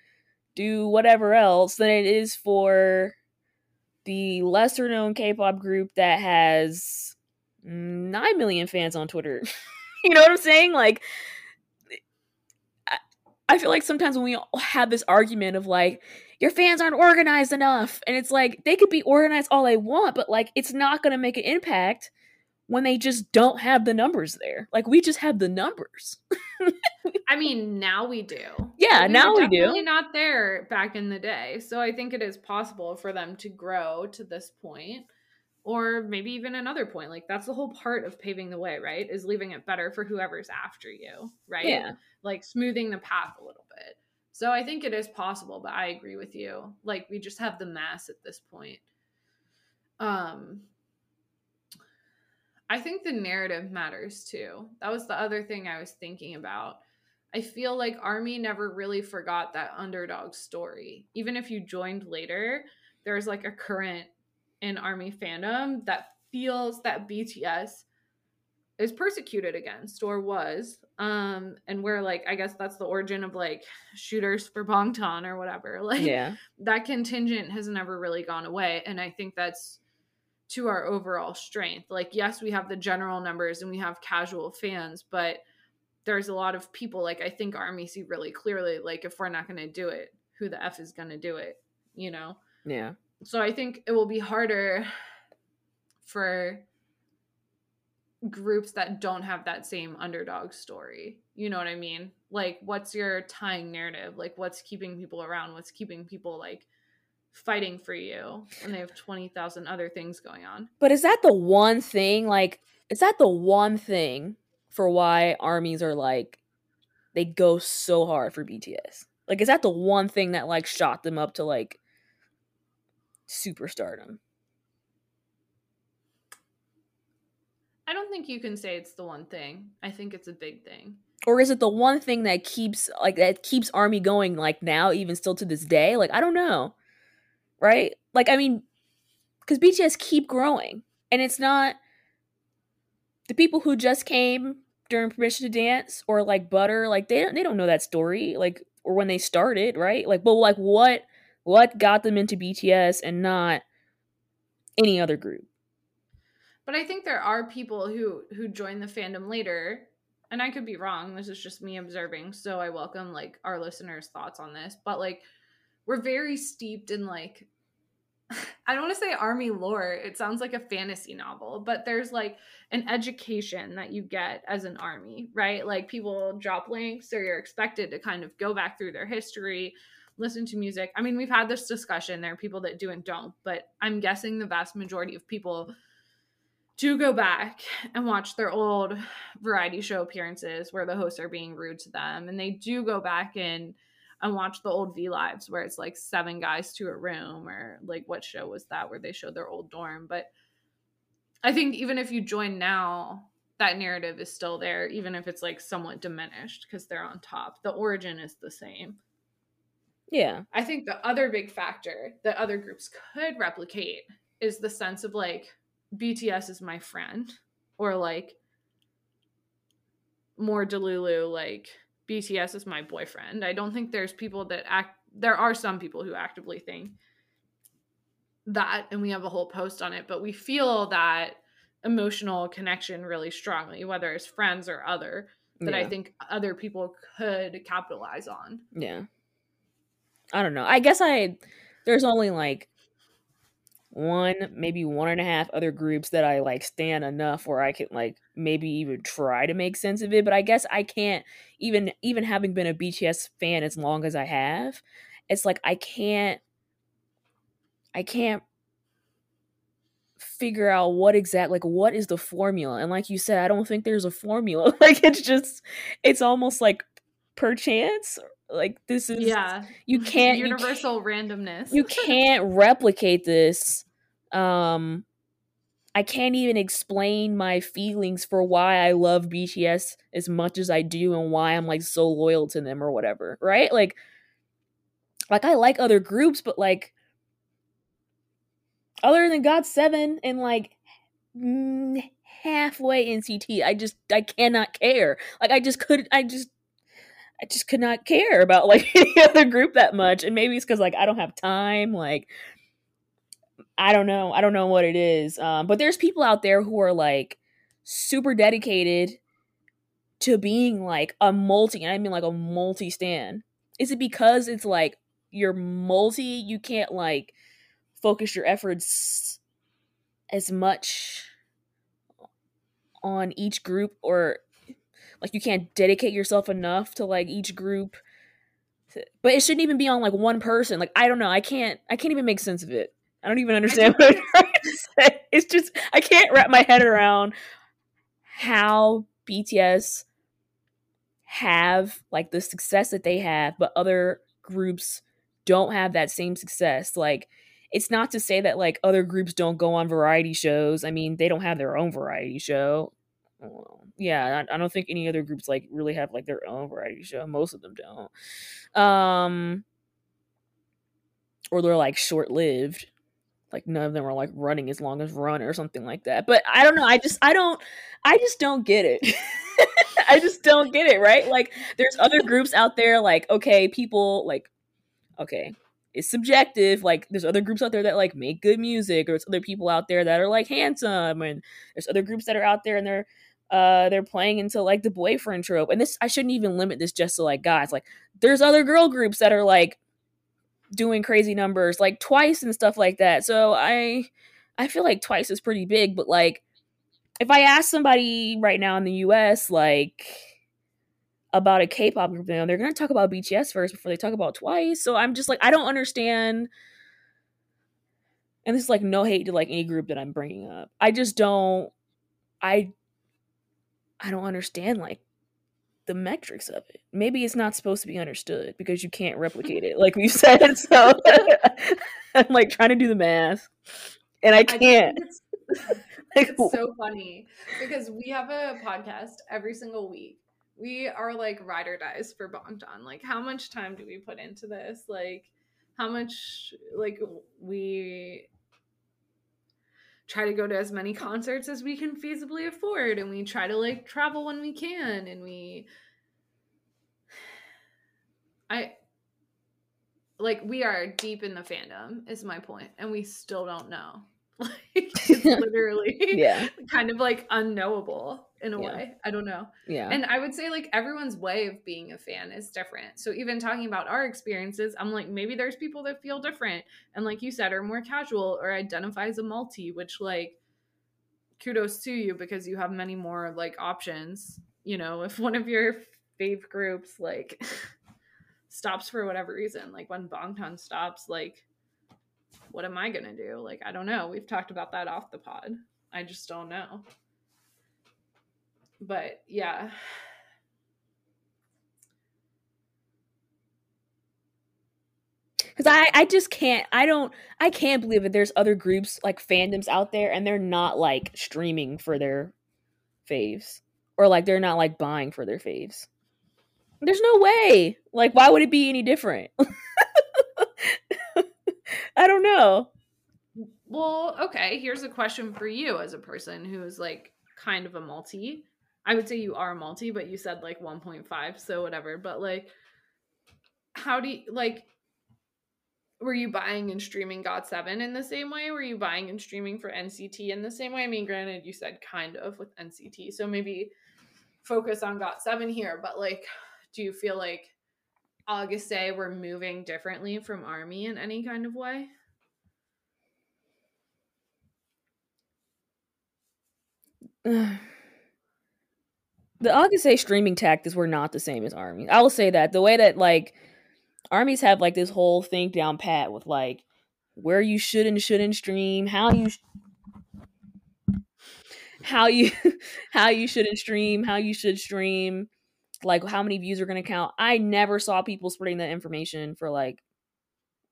Speaker 1: do whatever else than it is for the lesser known K-pop group that has 9 million fans on Twitter. you know what I'm saying? Like I feel like sometimes when we have this argument of like your fans aren't organized enough and it's like they could be organized all they want but like it's not going to make an impact when they just don't have the numbers there. Like we just have the numbers.
Speaker 2: I mean, now we do.
Speaker 1: Yeah, we now we do.
Speaker 2: Not there back in the day, so I think it is possible for them to grow to this point, or maybe even another point. Like that's the whole part of paving the way, right? Is leaving it better for whoever's after you, right?
Speaker 1: Yeah,
Speaker 2: like smoothing the path a little bit. So I think it is possible, but I agree with you. Like we just have the mass at this point. Um, I think the narrative matters too. That was the other thing I was thinking about. I feel like Army never really forgot that underdog story. Even if you joined later, there's like a current in Army fandom that feels that BTS is persecuted against or was. Um, and where like I guess that's the origin of like shooters for Bangtan or whatever. Like
Speaker 1: yeah.
Speaker 2: that contingent has never really gone away. And I think that's to our overall strength. Like, yes, we have the general numbers and we have casual fans, but there's a lot of people, like, I think Army see really clearly, like, if we're not going to do it, who the F is going to do it, you know?
Speaker 1: Yeah.
Speaker 2: So I think it will be harder for groups that don't have that same underdog story. You know what I mean? Like, what's your tying narrative? Like, what's keeping people around? What's keeping people, like, fighting for you and they have 20,000 other things going on.
Speaker 1: But is that the one thing like is that the one thing for why armies are like they go so hard for BTS? Like is that the one thing that like shot them up to like superstardom?
Speaker 2: I don't think you can say it's the one thing. I think it's a big thing.
Speaker 1: Or is it the one thing that keeps like that keeps army going like now even still to this day? Like I don't know right? Like, I mean, because BTS keep growing, and it's not the people who just came during Permission to Dance or like Butter, like they don't, they don't know that story. Like or when they started, right? Like, but like what what got them into BTS and not any other group?
Speaker 2: But I think there are people who who join the fandom later, and I could be wrong. This is just me observing, so I welcome like our listeners' thoughts on this. But like, we're very steeped in like I don't want to say army lore. It sounds like a fantasy novel, but there's like an education that you get as an army, right? Like people drop links or you're expected to kind of go back through their history, listen to music. I mean, we've had this discussion. There are people that do and don't, but I'm guessing the vast majority of people do go back and watch their old variety show appearances where the hosts are being rude to them. And they do go back and and watch the old V lives where it's like seven guys to a room or like what show was that where they showed their old dorm. But I think even if you join now, that narrative is still there, even if it's like somewhat diminished because they're on top. The origin is the same.
Speaker 1: Yeah.
Speaker 2: I think the other big factor that other groups could replicate is the sense of like BTS is my friend or like more Delulu like BTS is my boyfriend. I don't think there's people that act there are some people who actively think that and we have a whole post on it, but we feel that emotional connection really strongly whether it's friends or other that yeah. I think other people could capitalize on.
Speaker 1: Yeah. I don't know. I guess I there's only like one, maybe one and a half other groups that I like stand enough where I can like maybe even try to make sense of it. But I guess I can't even even having been a BTS fan as long as I have, it's like I can't I can't figure out what exact like what is the formula. And like you said, I don't think there's a formula. like it's just it's almost like perchance like this is
Speaker 2: yeah.
Speaker 1: You can't
Speaker 2: universal
Speaker 1: you
Speaker 2: can't, randomness.
Speaker 1: you can't replicate this. Um I can't even explain my feelings for why I love BTS as much as I do and why I'm like so loyal to them or whatever, right? Like like I like other groups, but like other than GOT7 and like mm, halfway NCT, I just I cannot care. Like I just could I just I just could not care about like any other group that much. And maybe it's because like I don't have time. Like I don't know. I don't know what it is. Um, but there's people out there who are like super dedicated to being like a multi, and I mean like a multi stand. Is it because it's like you're multi, you can't like focus your efforts as much on each group or like you can't dedicate yourself enough to like each group but it shouldn't even be on like one person. Like i don't know. I can't i can't even make sense of it. I don't even understand what i'm trying to say. It's just i can't wrap my head around how bts have like the success that they have but other groups don't have that same success. Like it's not to say that like other groups don't go on variety shows. I mean they don't have their own variety show yeah, I, I, don't think any other groups like really have like their own variety show. Most of them don't. Um, or they're like short lived. Like none of them are like running as long as Run or something like that. But I don't know. I just I don't I just don't get it. I just don't get it, right? Like there's other groups out there like okay, people like okay, it's subjective. Like there's other groups out there that like make good music, or it's other people out there that are like handsome, and there's other groups that are out there and they're uh they're playing into like the boyfriend trope. And this i shouldn't even limit this just to like guys. Like there's other girl groups that are like doing crazy numbers like twice and stuff like that. So i i feel like twice is pretty big but like if i ask somebody right now in the us like about a k-pop group they're going to talk about bts first before they talk about twice. So i'm just like i don't understand. And this is like no hate to like any group that i'm bringing up. I just don't i I don't understand like the metrics of it. Maybe it's not supposed to be understood because you can't replicate it, like we've said. So I'm like trying to do the math, and I can't.
Speaker 2: I it's, like, it's so funny because we have a podcast every single week. We are like ride or dies for Bangtan. Like, how much time do we put into this? Like, how much like we try to go to as many concerts as we can feasibly afford and we try to like travel when we can and we I like we are deep in the fandom is my point and we still don't know. Like it's literally
Speaker 1: yeah.
Speaker 2: kind of like unknowable in a
Speaker 1: Yeah.
Speaker 2: way. I don't know.
Speaker 1: Yeah.
Speaker 2: And i would say like everyone's way of being a fan is different. So even talking about our experiences i'm like maybe there's people that feel different and like you said are more casual or identify as a multi which like kudos to you because you have many more like options you know if one of your fave groups like stops for whatever reason like when Bangtan stops like what am i gonna do? Like i don't know. We've talked about that off the pod. I just don't know but yeah.
Speaker 1: Because I, I just can't i don't i can't believe that there's other groups like fandoms out there and they're not like streaming for their faves or like they're not like buying for their faves. There's no way. Like why would it be any different? I don't know.
Speaker 2: Well okay here's a question for you as a person who's like kind of a multi i would say you are multi but you said like 1.5 so whatever but like how do you like were you buying and streaming GOT7 in the same way? Were you buying and streaming for nct in the same way? I mean granted you said kind of with nct so maybe focus on GOT7 here but like do you feel like Ahgase we're moving differently from army in any kind of way
Speaker 1: the Ahgase streaming tactics were not the same as Army. I will say that. The way that like armies have like this whole thing down pat with like where you should and shouldn't stream, how you sh- how you how you shouldn't stream, how you should stream, like how many views are going to count. I never saw people spreading that information for like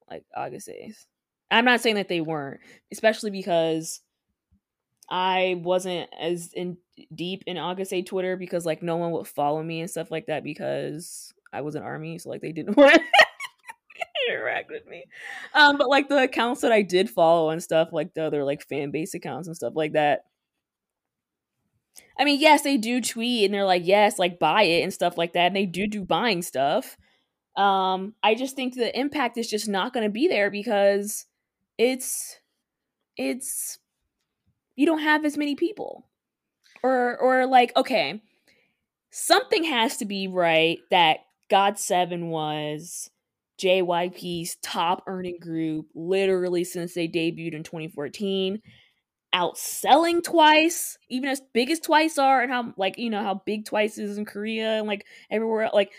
Speaker 1: like Ahgase's. I'm not saying that they weren't, especially because I wasn't as in deep in Ahgase Twitter because like no one would follow me and stuff like that because I was an army, so like they didn't want to interact with me. Um, but like the accounts that I did follow and stuff, like the other like fan base accounts and stuff like that. I mean, yes, they do tweet and they're like, yes, like buy it and stuff like that. And they do do buying stuff. Um, I just think the impact is just not going to be there because it's it's you don't have as many people. Or or like okay something has to be right that GOT7 was jyp's top earning group literally since they debuted in 2014 outselling twice even as big as twice are and how like you know how big twice is in korea and like everywhere like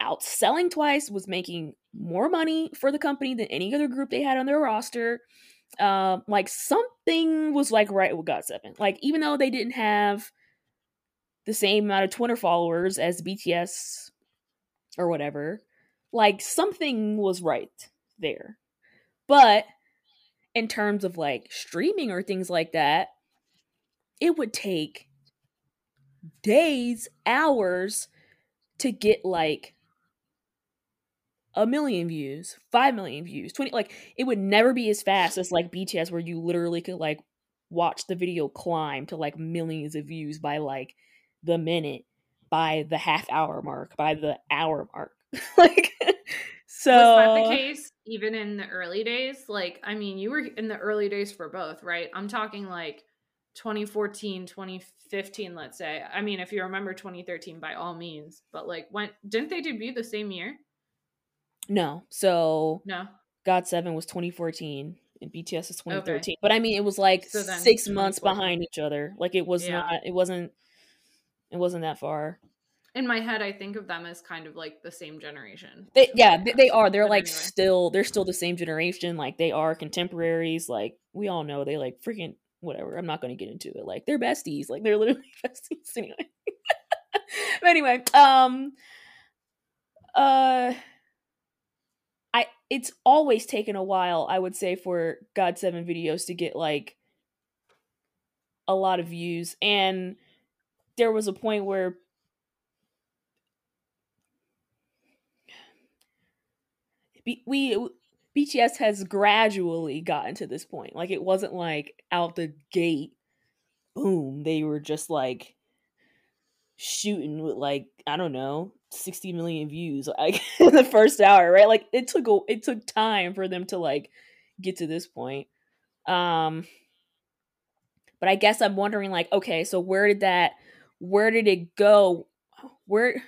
Speaker 1: outselling twice was making more money for the company than any other group they had on their roster um like something was like right with GOT7 like even though they didn't have the same amount of twitter followers as bts or whatever like something was right there. But in terms of like streaming or things like that it would take days hours to get like a million views, five million views, 20 like it would never be as fast as like BTS where you literally could like watch the video climb to like millions of views by like the minute, by the half hour mark, by the hour mark. like so
Speaker 2: was that the case even in the early days? Like i mean you were in the early days for both right? I'm talking like 2014 2015 let's say. I mean if you remember 2013 by all means. But like when didn't they debut the same year
Speaker 1: No. So
Speaker 2: no
Speaker 1: GOT7 was 2014 and BTS is 2013.
Speaker 2: Okay.
Speaker 1: But I mean it was like
Speaker 2: So
Speaker 1: 6 months behind each other. Like it was
Speaker 2: Yeah.
Speaker 1: not it wasn't it wasn't that far.
Speaker 2: in my head i think of them as kind of like the same generation
Speaker 1: They,
Speaker 2: So,
Speaker 1: yeah, they, they are. They're
Speaker 2: But
Speaker 1: like
Speaker 2: anyway.
Speaker 1: still, they're still the same generation. Like they are contemporaries. Like we all know they like freaking whatever. I'm not going to get into it. Like they're besties. Like they're literally besties anyway. but anyway, um, uh, it's always taken a while. I would say for GOT7 videos to get like a lot of views, and there was a point where B- we BTS has gradually gotten to this point. Like it wasn't like out the gate, boom, they were just like shooting with like I don't know, 60 million views like in the first hour, right? Like it took a, it took time for them to like get to this point. Um but I guess I'm wondering like okay, so where did that where did it go? Where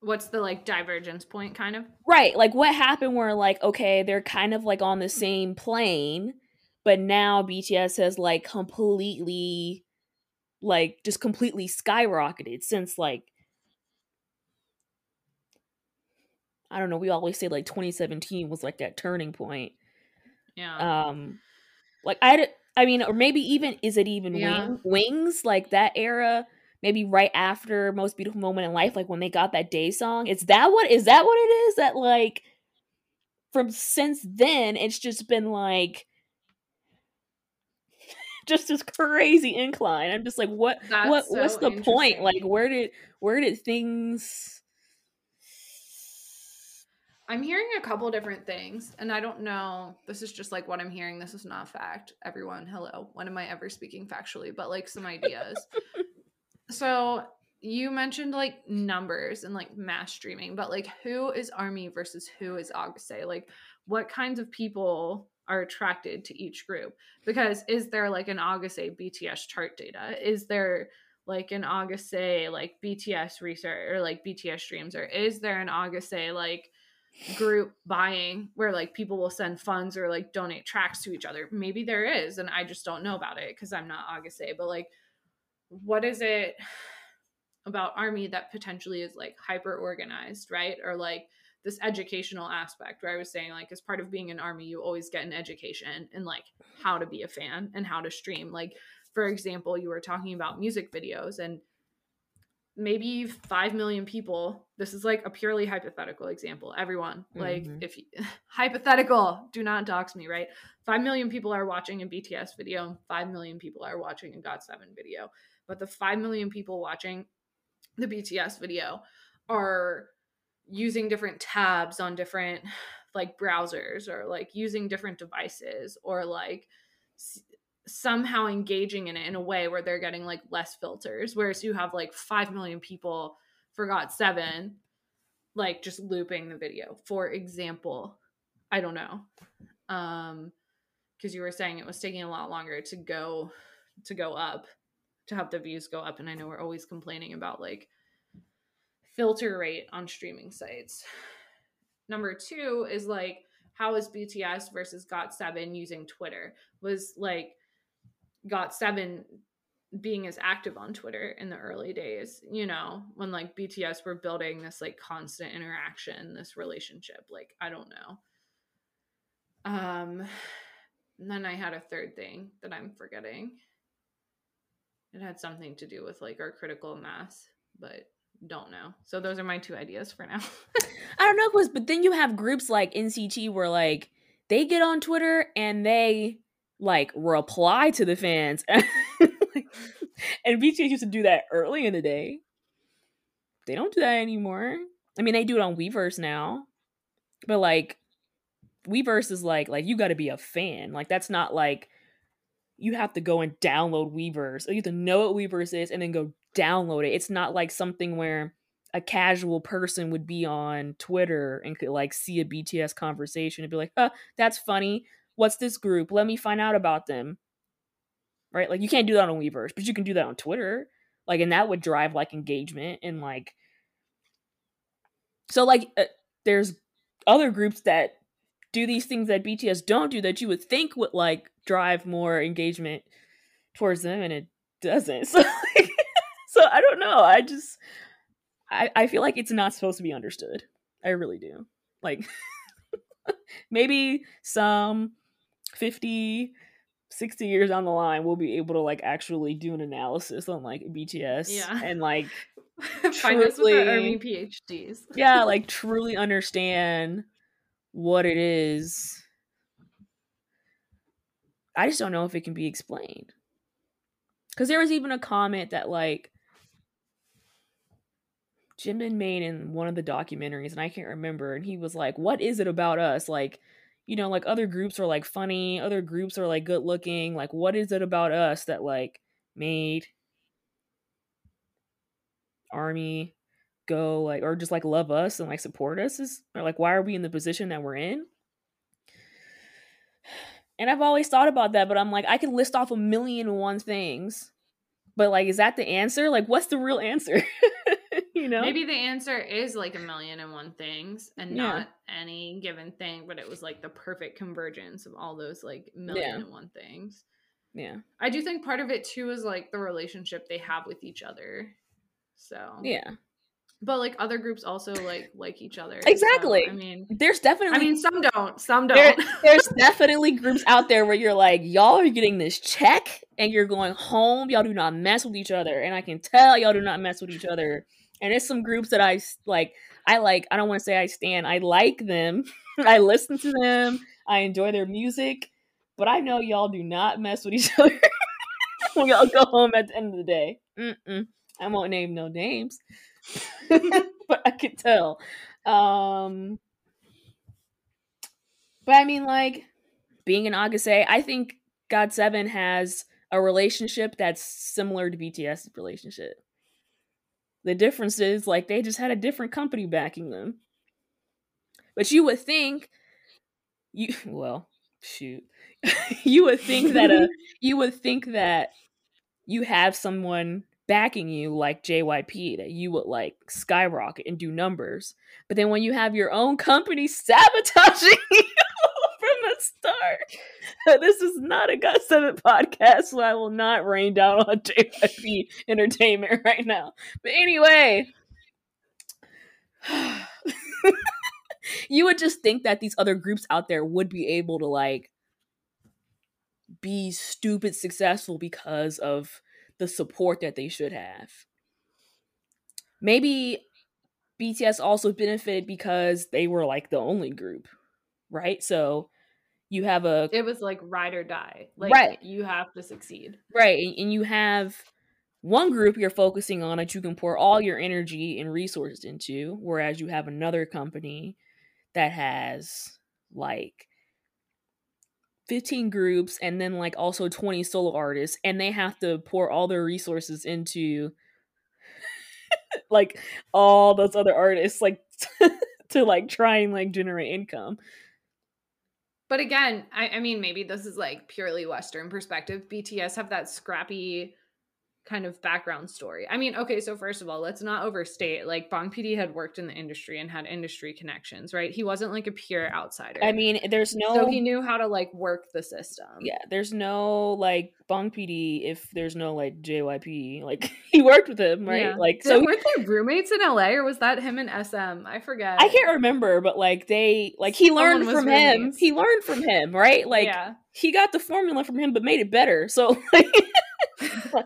Speaker 2: what's the like divergence point kind of?
Speaker 1: Right. Like what happened where like okay, they're kind of like on the same plane, but now BTS has like completely like just completely skyrocketed since like I don't know, we always say like 2017 was like that turning point.
Speaker 2: Yeah.
Speaker 1: Um like I I mean or maybe even is it even
Speaker 2: Yeah.
Speaker 1: wing, wings like that era maybe right after most beautiful moment in life like when they got that day song is that what is that what it is that like from since then it's just been like just this crazy incline i'm just like what
Speaker 2: That's
Speaker 1: what
Speaker 2: so
Speaker 1: what's the point like where did where did things
Speaker 2: I'm hearing a couple different things, and I don't know. This is just like what I'm hearing. This is not fact. Everyone, hello. When am I ever speaking factually? But like some ideas. so you mentioned like numbers and like mass streaming, but like who is Army versus who is Ahgase? Like what kinds of people are attracted to each group? Because is there like an Ahgase BTS chart data? Is there like an Ahgase like BTS research or like BTS streams, or is there an Ahgase like group buying where like people will send funds or like donate tracks to each other. Maybe there is, and I just don't know about it because I'm not Ahgase. But like, what is it about Army that potentially is like hyper organized, right? Or like this educational aspect where I was saying like as part of being an army, you always get an education in like how to be a fan and how to stream. Like for example, you were talking about music videos and maybe 5 million people. This is like a purely hypothetical example everyone. Like
Speaker 1: Mhm.
Speaker 2: if you, hypothetical do not dox me right? 5 million people are watching a bts video 5 million people are watching a GOT7 video but the 5 million people watching the bts video are using different tabs on different like browsers or like using different devices or like somehow engaging in it in a way where they're getting like less filters whereas you have like 5 million people for GOT7 like just looping the video. For example i don't know um because you were saying it was taking a lot longer to go to go up to have the views go up and i know we're always complaining about like filter rate on streaming sites. Number two is like how is bts versus got7 using twitter? Was like got7 being as active on twitter in the early days you know when like bts were building this like constant interaction this relationship like i don't know. Um then i had a third thing that i'm forgetting. It had something to do with like our critical mass but don't know. So those are my two ideas for now.
Speaker 1: I don't know, cause but then you have groups like NCT where like they get on Twitter and they like reply to the fans, and BTS used to do that early in the day. They don't do that anymore. I mean, they do it on Weverse now, but like Weverse is like like you got to be a fan. Like that's not like you have to go and download Weverse. You have to know what Weverse is and then go download it. It's not like something where a casual person would be on Twitter and could like see a BTS conversation and be like, "Uh, that's funny. What's this group? Let me find out about them." Right? Like you can't do that on Weverse, but you can do that on Twitter. Like and that would drive like engagement and like So like uh, there's other groups that do these things that BTS don't do that you would think would like drive more engagement towards them and it doesn't. So like, so I don't know. I just I, I feel like it's not supposed to be understood. I really do. Like maybe some 50 60 years down the line we'll be able to like actually do an analysis on like BTS
Speaker 2: Yeah.
Speaker 1: and like
Speaker 2: find us with our
Speaker 1: Truly.
Speaker 2: army phds
Speaker 1: yeah, like truly understand what it is. I just don't know if it can be explained. Cuz there was even a comment that like jim Jimin made in one of the documentaries and I can't remember and he was like, "What is it about us? Like, you know, like other groups are like funny, other groups are like good looking. Like what is it about us that like made Army go like or just like love us and like support us is or like why are we in the position that we're in? And i've always thought about that but i'm like i can list off a million and one things. But like is that the answer? Like what's the real answer you know
Speaker 2: maybe the answer is like a million and one things and
Speaker 1: Yeah.
Speaker 2: not any given thing but it was like the perfect convergence of all those like million and one things
Speaker 1: yeah
Speaker 2: i do think part of it too is like the relationship they have with each other so
Speaker 1: yeah
Speaker 2: but like other groups also like like each other so,
Speaker 1: Exactly.
Speaker 2: i mean
Speaker 1: there's definitely
Speaker 2: i mean some don't some don't
Speaker 1: there's definitely groups out there where you're like, y'all are getting this check and you're going home. Y'all do not mess with each other. And I can tell y'all do not mess with each other. And there's some groups that I like, I like, I don't want to say I stand, I like them. I listen to them. I enjoy their music. But I know y'all do not mess with each other when y'all go home at the end of the day. Mm-mm. I won't name no names. but I can tell. Um, but I mean, like, being an Ahgase, I think GOT7 has a relationship that's similar to BTS's relationship. The difference is, like, they just had a different company backing them. But you would think, you well, shoot, you would think that uh, a you would think that you have someone backing you like JYP that you would like skyrocket and do numbers. But then when you have your own company sabotaging you from the start, this is not a GOT7 podcast, so I will not rain down on JYP Entertainment right now. But anyway, you would just think that these other groups out there would be able to like be stupid successful because of the support that they should have. Maybe BTS also benefited because they were like the only group, right? So you have a
Speaker 2: it was like ride or die like
Speaker 1: Right.
Speaker 2: you have to succeed
Speaker 1: right, and- and you have one group you're focusing on that you can pour all your energy and resources into, whereas you have another company that has like 15 groups and then like also 20 solo artists and they have to pour all their resources into like all those other artists like to like try and like generate income
Speaker 2: But again, I, I mean, maybe this is like purely Western perspective. BTS have that scrappy kind of background story. I mean, okay, so first of all, let's not overstate. Like Bang PD had worked in the industry and had industry connections, right? He wasn't like a pure outsider.
Speaker 1: i mean there's no
Speaker 2: so he knew how to like work the system.
Speaker 1: yeah there's no like Bang PD if there's no like jyp like he worked with him right
Speaker 2: Yeah.
Speaker 1: like
Speaker 2: So weren't they roommates in LA or was that him and SM? I forget.
Speaker 1: i can't remember but like they like he
Speaker 2: Someone
Speaker 1: learned from him he learned from him right like
Speaker 2: yeah.
Speaker 1: he got the formula from him but made it better so like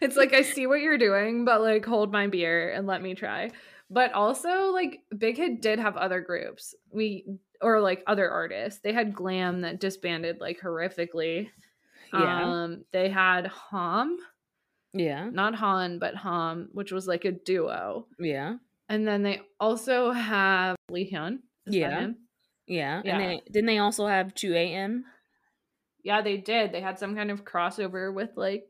Speaker 2: It's like I see what you're doing, but like hold my beer and let me try. But also like Big Hit did have other groups. We or like other artists. They had Glam that disbanded like horrifically.
Speaker 1: Yeah.
Speaker 2: Um they had Homme,
Speaker 1: yeah
Speaker 2: not Han, but Homme, which was like a duo.
Speaker 1: yeah
Speaker 2: And then they also have Lee Hyun.
Speaker 1: Yeah. yeah
Speaker 2: Yeah.
Speaker 1: and they didn't they also have 2am
Speaker 2: Yeah, they did. They had some kind of crossover with like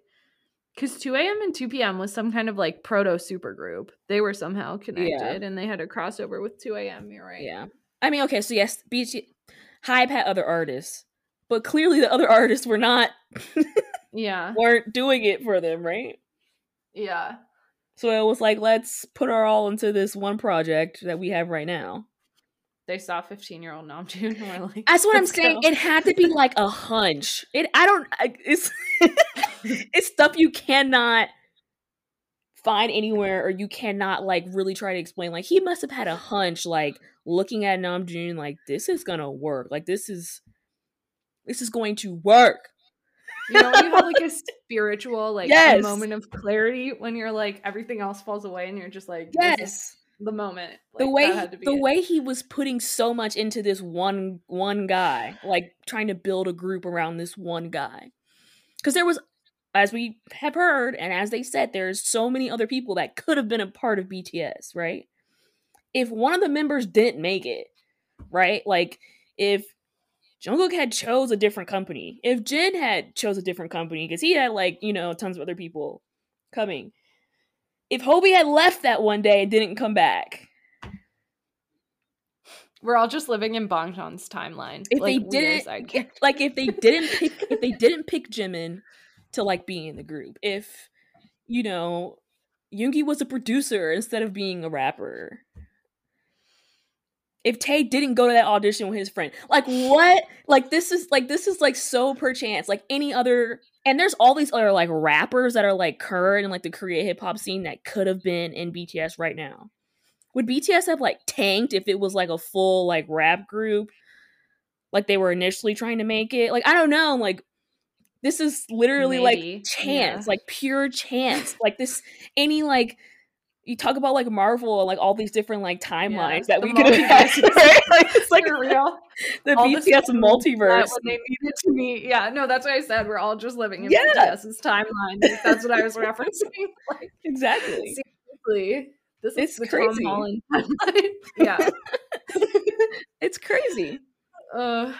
Speaker 2: because 2 a.m. and 2 p.m. was some kind of like proto super group. They were somehow connected and they had a crossover with 2 a.m. You're right.
Speaker 1: Yeah. I mean, okay, so yes, BT Hype had other artists, but clearly the other artists were not
Speaker 2: Yeah.
Speaker 1: weren't doing it for them, right?
Speaker 2: Yeah.
Speaker 1: So it was like, let's put our all into this one project that we have right now.
Speaker 2: They saw 15 year old Namjoon and were like,
Speaker 1: That's what I'm
Speaker 2: "Let's
Speaker 1: saying.
Speaker 2: go."
Speaker 1: It had to be like a hunch. It. I don't. I, it's. it's stuff you cannot find anywhere, or you cannot like really try to explain. Like he must have had a hunch, like looking at Namjoon, like this is gonna work. Like this is. This is going to work.
Speaker 2: You know, you have like a spiritual, like
Speaker 1: Yes.
Speaker 2: a moment of clarity when you're like everything else falls away and you're just like, this is
Speaker 1: Yes.
Speaker 2: the moment.
Speaker 1: the way
Speaker 2: that had to be
Speaker 1: the
Speaker 2: it.
Speaker 1: way he was putting so much into this one one guy like trying to build a group around this one guy because there was as we have heard and as they said there's so many other people that could have been a part of bts right? If one of the members didn't make it right? Like if Jungkook had chose a different company if jin had chose a different company because he had like you know tons of other people coming. If Hobi had left that one day and didn't come back,
Speaker 2: We're all just living in Bangtan's timeline.
Speaker 1: if
Speaker 2: like,
Speaker 1: they didn't, like if they didn't pick, if they didn't pick Jimin to like be in the group, if you know, Yoongi was a producer instead of being a rapper. If Tae didn't go to that audition with his friend, like what? Like this is like this is like so perchance. Like any other, and there's all these other like rappers that are like current in like the Korea hip hop scene that could have been in BTS right now. Would BTS have like tanked if it was like a full like rap group, like they were initially trying to make it? Like I don't know. Like this is literally
Speaker 2: Maybe,
Speaker 1: like chance,
Speaker 2: yeah.
Speaker 1: like pure chance. like this, any like you talk about like Marvel and like all these different like timelines that we could have had, right? Like it's like
Speaker 2: real.
Speaker 1: the
Speaker 2: All
Speaker 1: BTS multiverse.
Speaker 2: when they needed to meet. Yeah, no, that's what I said. We're all just living in
Speaker 1: Yeah.
Speaker 2: BTS's timeline. That's what I was referencing. Like,
Speaker 1: Exactly.
Speaker 2: seriously, this
Speaker 1: It's
Speaker 2: is the
Speaker 1: crazy.
Speaker 2: Tom Holland timeline. yeah.
Speaker 1: It's crazy.
Speaker 2: Uh,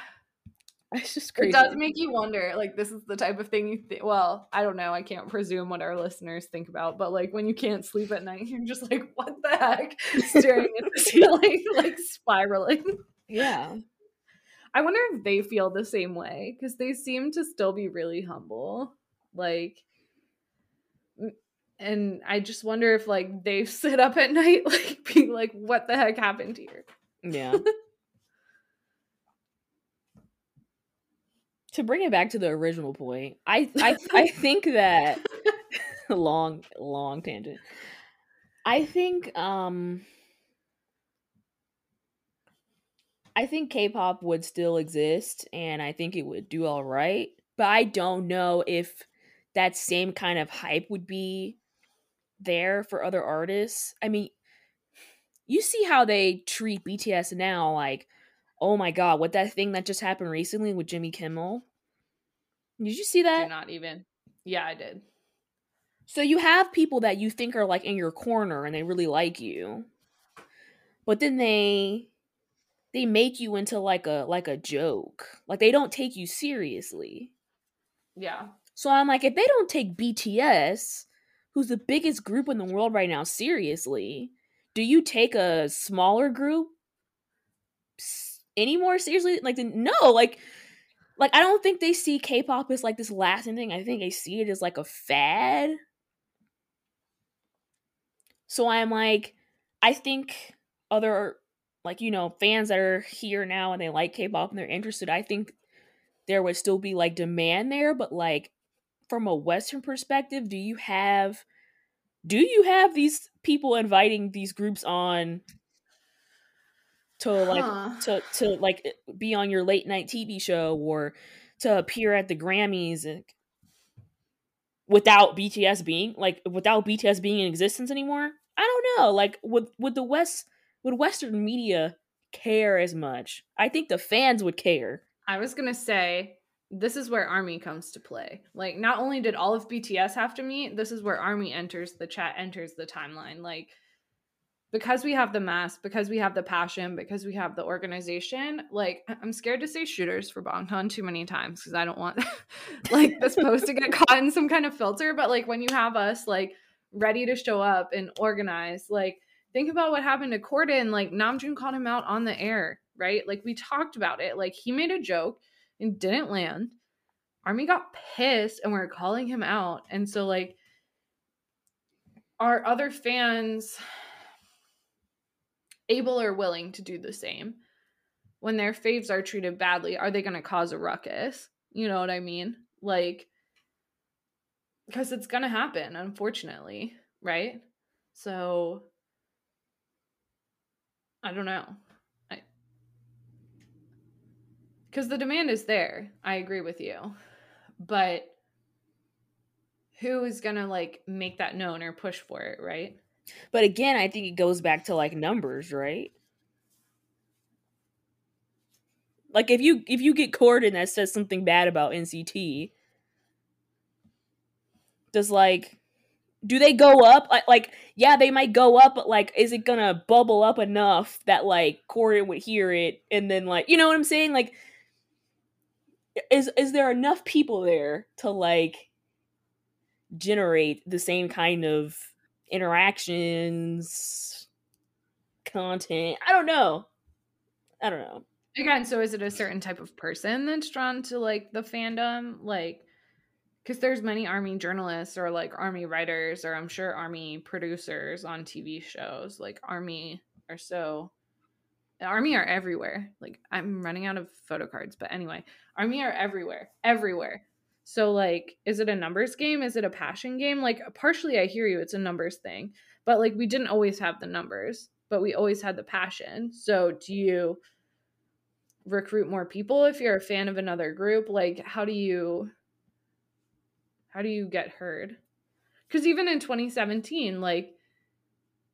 Speaker 1: It's just
Speaker 2: it does make you wonder. Like, this is the type of thing you think. Well, I don't know. I can't presume what our listeners think about, but like when you can't sleep at night, you're just like, what the heck? Staring at the ceiling, like spiraling.
Speaker 1: yeah.
Speaker 2: I wonder if they feel the same way because they seem to still be really humble. Like, and I just wonder if like they sit up at night, like being like, "What the heck happened here?"
Speaker 1: Yeah. To bring it back to the original point, I I I think that long long tangent. I think um I think K-pop would still exist and I think it would do all right, but I don't know if that same kind of hype would be there for other artists. I mean, you see how they treat BTS now like oh my god, what that thing that just happened recently with Jimmy Kimmel? Did you see that?
Speaker 2: not even. Yeah, I did.
Speaker 1: So you have people that you think are like in your corner and they really like you. But then they they make you into like a like a joke. Like they don't take you seriously.
Speaker 2: Yeah,
Speaker 1: So I'm like if they don't take BTS, who's the biggest group in the world right now seriously, do you take a smaller group any more seriously? Like no, like like I don't think they see K-pop as like this lasting thing. I think they see it as like a fad. So I'm like, I think other like you know fans that are here now and they like K-pop and they're interested. I think there would still be like demand there, but like from a Western perspective, do you have do you have these people inviting these groups on to like
Speaker 2: Huh.
Speaker 1: to to like eh, be on your late night TV show or to appear at the Grammys and without BTS being like without BTS being in existence anymore? I don't know. Like would would the West would Western media care as much? I think the fans would care.
Speaker 2: I was gonna say this is where Army comes to play. Like, not only did all of BTS have to meet, this is where Army enters the chat, enters the timeline. Like, because we have the mass, because we have the passion, because we have the organization. Like, I'm scared to say shooters for Bangtan too many times because I don't want like this post to get caught in some kind of filter. But like, when you have us like ready to show up and organize, like. Think about what happened to Corden. Like Namjoon called him out on the air, right? Like we talked about it. Like he made a joke and didn't land. Army got pissed and we're calling him out. And so like our other fans able or willing to do the same? When their faves are treated badly, are they going to cause a ruckus? You know what I mean? Like because it's going to happen, unfortunately, right? So I don't know. I because the demand is there. I agree with you. But who is gonna like make that known or push for it, right?
Speaker 1: But again, I think it goes back to like numbers, right? Like if you if you get Corden that says something bad about NCT, does like do they go up? Like, yeah, they might go up, but like is it gonna bubble up enough that like Corden would hear it and then like you know what I'm saying? Like is is there enough people there to like generate the same kind of interactions, content. I don't know. I don't know.
Speaker 2: Again, so is it a certain type of person that's drawn to like the fandom? Like, because there's many army journalists or like army writers, or I'm sure army producers on TV shows. Like, army are so. Army are everywhere. Like, I'm running out of photo cards, but anyway, army are everywhere, everywhere. So, like, is it a numbers game? Is it a passion game? Like, partially, I hear you, it's a numbers thing, but like, we didn't always have the numbers, but we always had the passion. So, do you recruit more people if you're a fan of another group like how do you how do you get heard because even in 2017 like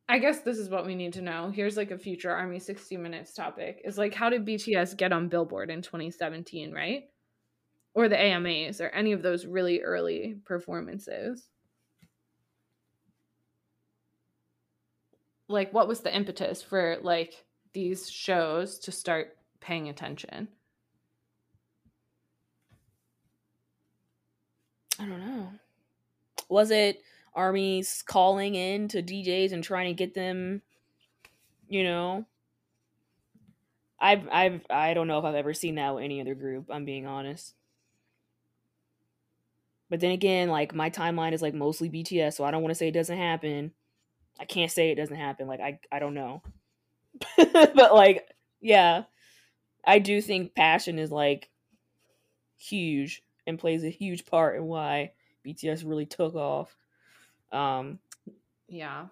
Speaker 2: i guess this is what we need to know here's like a future army 60 minutes topic is like how did bts get on billboard in 2017 right or the amas or any of those really early performances like what was the impetus for like these shows to start paying attention?
Speaker 1: I don't know. Was it armies calling in to DJs and trying to get them, you know? I've I've I don't know if I've ever seen that with any other group, I'm being honest. But then again, like my timeline is like mostly BTS, so I don't want to say it doesn't happen. I can't say it doesn't happen. Like I I don't know. but like yeah, I do think passion is like huge and plays a huge part in why BTS really took off. Um,
Speaker 2: yeah.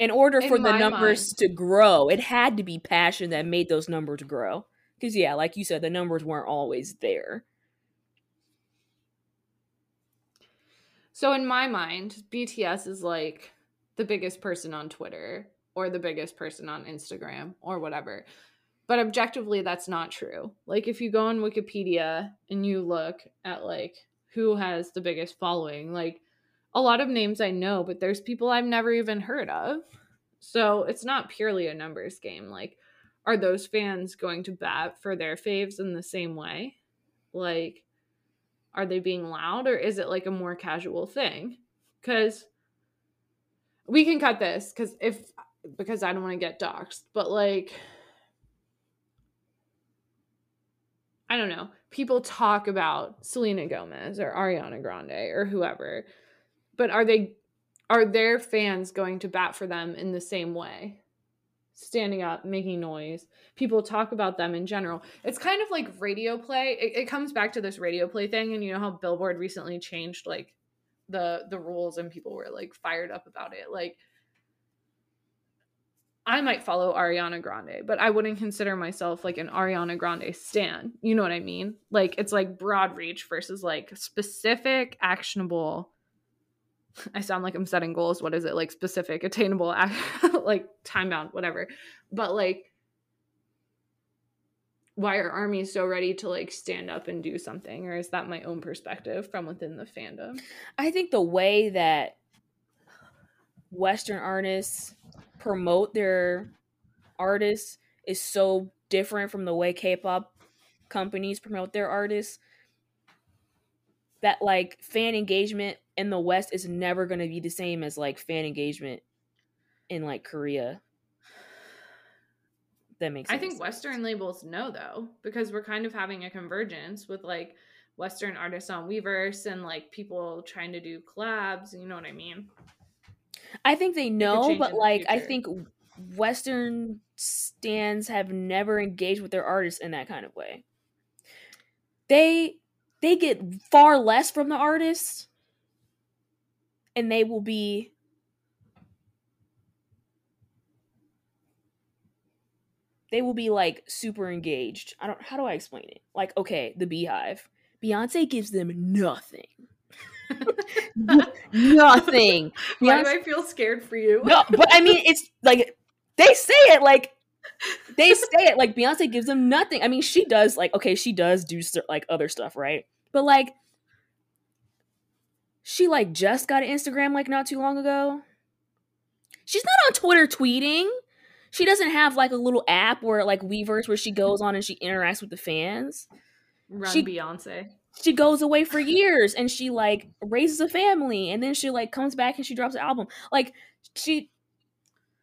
Speaker 1: In order for in the numbers mind. to grow, it had to be passion that made those numbers grow. Because, yeah, like you said, the numbers weren't always there.
Speaker 2: So, in my mind, BTS is like the biggest person on Twitter or the biggest person on Instagram or whatever. But objectively, that's not true. Like, if you go on Wikipedia and you look at like who has the biggest following, like a lot of names I know, but there's people I've never even heard of. So it's not purely a numbers game. Like, are those fans going to bat for their faves in the same way? Like, are they being loud or is it like a more casual thing? Because we can cut this because if because I don't want to get doxxed, but like I don't know, people talk about Selena Gomez or Ariana Grande or whoever, but are they are their fans going to bat for them in the same way? Standing up, making noise. People talk about them in general. It's kind of like radio play. It, it comes back to this radio play thing, and you know how Billboard recently changed like the the rules, and people were like fired up about it. Like I might follow Ariana Grande, but I wouldn't consider myself like an Ariana Grande stan. You know what I mean? Like it's like broad reach versus like specific, actionable. I sound like I'm setting goals. What is it? Like specific, attainable, like time bound, whatever. But like, why are armies so ready to like stand up and do something? Or is that my own perspective from within the fandom?
Speaker 1: I think the way that Western artists promote their artists is so different from the way K-pop companies promote their artists that like fan engagement in the West is never going to be the same as like fan engagement in like Korea. That makes sense.
Speaker 2: I think Western labels know though, because we're kind of having a convergence with like Western artists on Weverse and like people trying to do collabs. You know what I mean?
Speaker 1: I think they know, but like I think Western stans have never engaged with their artists in that kind of way. They they get far less from the artists, and they will be they will be like super engaged. I don't how do I explain it? Like, okay, the BeyHive. Beyonce gives them nothing. Nothing.
Speaker 2: Why do I feel scared for you?
Speaker 1: no, but I mean, it's like they say it like they say it like Beyonce gives them nothing. I mean, she does like okay, she does do like other stuff, right? But like she like just got an Instagram like not too long ago. She's not on Twitter tweeting. She doesn't have like a little app where like Weverse where she goes on and she interacts with the fans.
Speaker 2: Run
Speaker 1: She-
Speaker 2: Beyonce.
Speaker 1: she goes away for years and she like raises a family and then she like comes back and she drops an album like she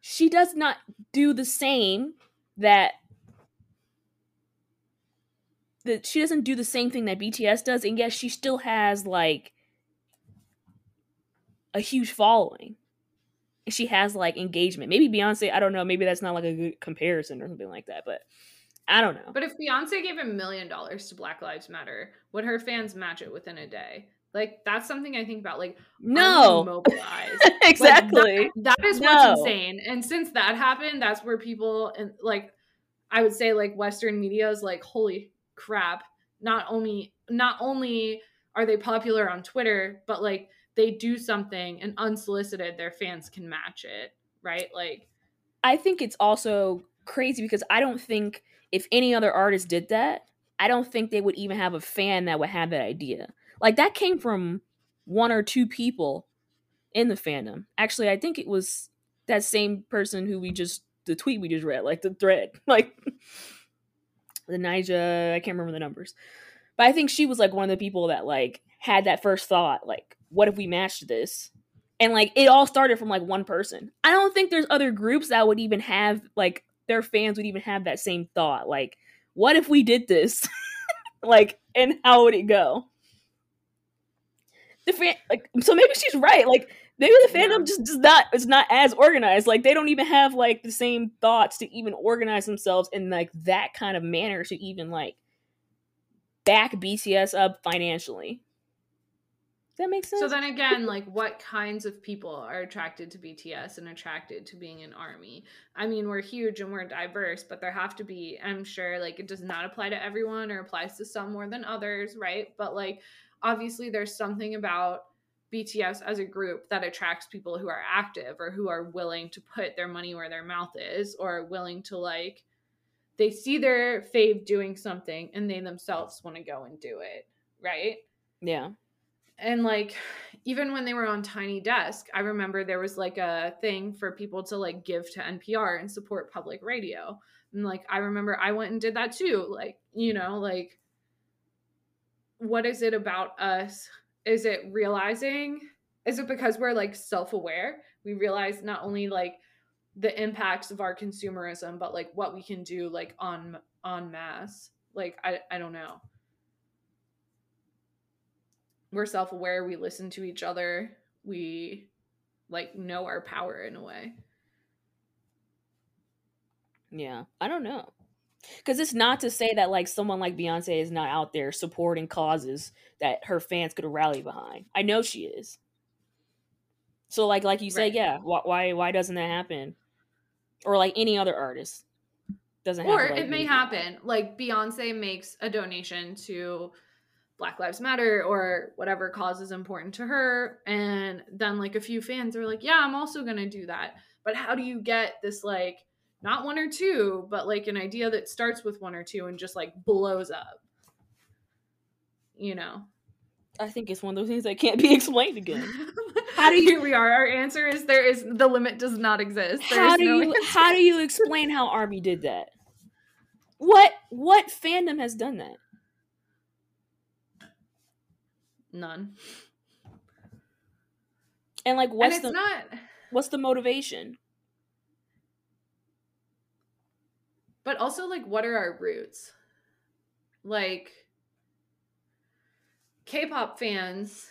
Speaker 1: she does not do the same that that she doesn't do the same thing that BTS does and yet she still has like a huge following. She has like engagement. Maybe Beyonce I don't know maybe that's not like a good comparison or something like that but I don't know.
Speaker 2: But if Beyonce gave a million dollars to Black Lives Matter, would her fans match it within a day? Like that's something I think about. Like,
Speaker 1: no
Speaker 2: mobilized. Like, that-
Speaker 1: exactly
Speaker 2: that is
Speaker 1: No.
Speaker 2: what's insane. And since that happened, that's where people and like I would say like Western media is like, holy crap. Not only not only are they popular on Twitter, but like they do something and unsolicited their fans can match it. Right? Like
Speaker 1: I think it's also crazy because I don't think if any other artist did that, I don't think they would even have a fan that would have that idea. Like that came from one or two people in the fandom. Actually, I think it was that same person who we just the tweet we just read, like the thread, like the Nija. I can't remember the numbers, but I think she was like one of the people that like had that first thought, like, what if we matched this? And like it all started from like one person. I don't think there's other groups that would even have like their fans would even have that same thought. Like, what if we did this? like, and how would it go? The fan, like, so maybe she's right. Like, maybe the fandom
Speaker 2: Yeah.
Speaker 1: just does not is not as organized. Like, they don't even have like the same thoughts to even organize themselves in like that kind of manner to even like back BTS up financially. Does that makes sense?
Speaker 2: So then again, like what kinds of people are attracted to BTS and attracted to being an army? I mean, we're huge and we're diverse, but there have to be, I'm sure like it does not apply to everyone or applies to some more than others, right? But like obviously there's something about BTS as a group that attracts people who are active or who are willing to put their money where their mouth is or willing to like they see their fave doing something and they themselves want to go and do it, right?
Speaker 1: yeah.
Speaker 2: and like even when they were on tiny desk i remember there was like a thing for people to like give to npr and support public radio and like i remember i went and did that too like you know like what is it about us? Is it realizing is it because we're like self-aware? We realize not only like the impacts of our consumerism but like what we can do like on on mass like i i don't know. We're self-aware. We listen to each other. We like know our power in a way.
Speaker 1: Yeah, I don't know. Because it's not to say that like someone like Beyonce is not out there supporting causes that her fans could rally behind. I know she is. So like like you say, yeah, why why why doesn't that happen? Or like any other artist doesn't
Speaker 2: or it may happen like beyonce makes a donation to black lives matter or whatever cause is important to her and then like a few fans are like yeah i'm also gonna do that but how do you get this like not one or two but like an idea that starts with one or two and just like blows up you know
Speaker 1: I think it's one of those things that can't be explained again. How do you-
Speaker 2: Here we are. Our answer is there is the limit does not exist. There
Speaker 1: how
Speaker 2: is
Speaker 1: do
Speaker 2: no
Speaker 1: you
Speaker 2: answer.
Speaker 1: how do you explain how Army did that? What what fandom has done that?
Speaker 2: None.
Speaker 1: And like
Speaker 2: And
Speaker 1: what's
Speaker 2: it's
Speaker 1: the
Speaker 2: not.
Speaker 1: what's the motivation?
Speaker 2: But also, like, what are our roots? Like, K-pop fans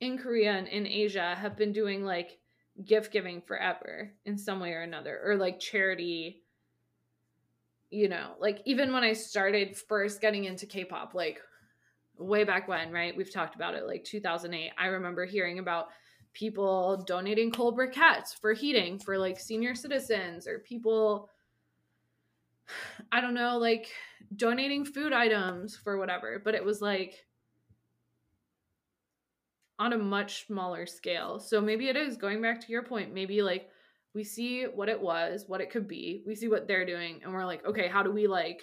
Speaker 2: in Korea and in Asia have been doing like gift giving forever in some way or another, or like charity. You know, like even when I started first getting into K-pop, like way back when, right? We've talked about it, like 2008. I remember hearing about people donating coal briquettes for heating for like senior citizens, or people, I don't know, like donating food items for whatever. But it was like on a much smaller scale. So maybe it is going back to your point. Maybe like we see what it was, what it could be. We see what they're doing, and we're like, okay, how do we like?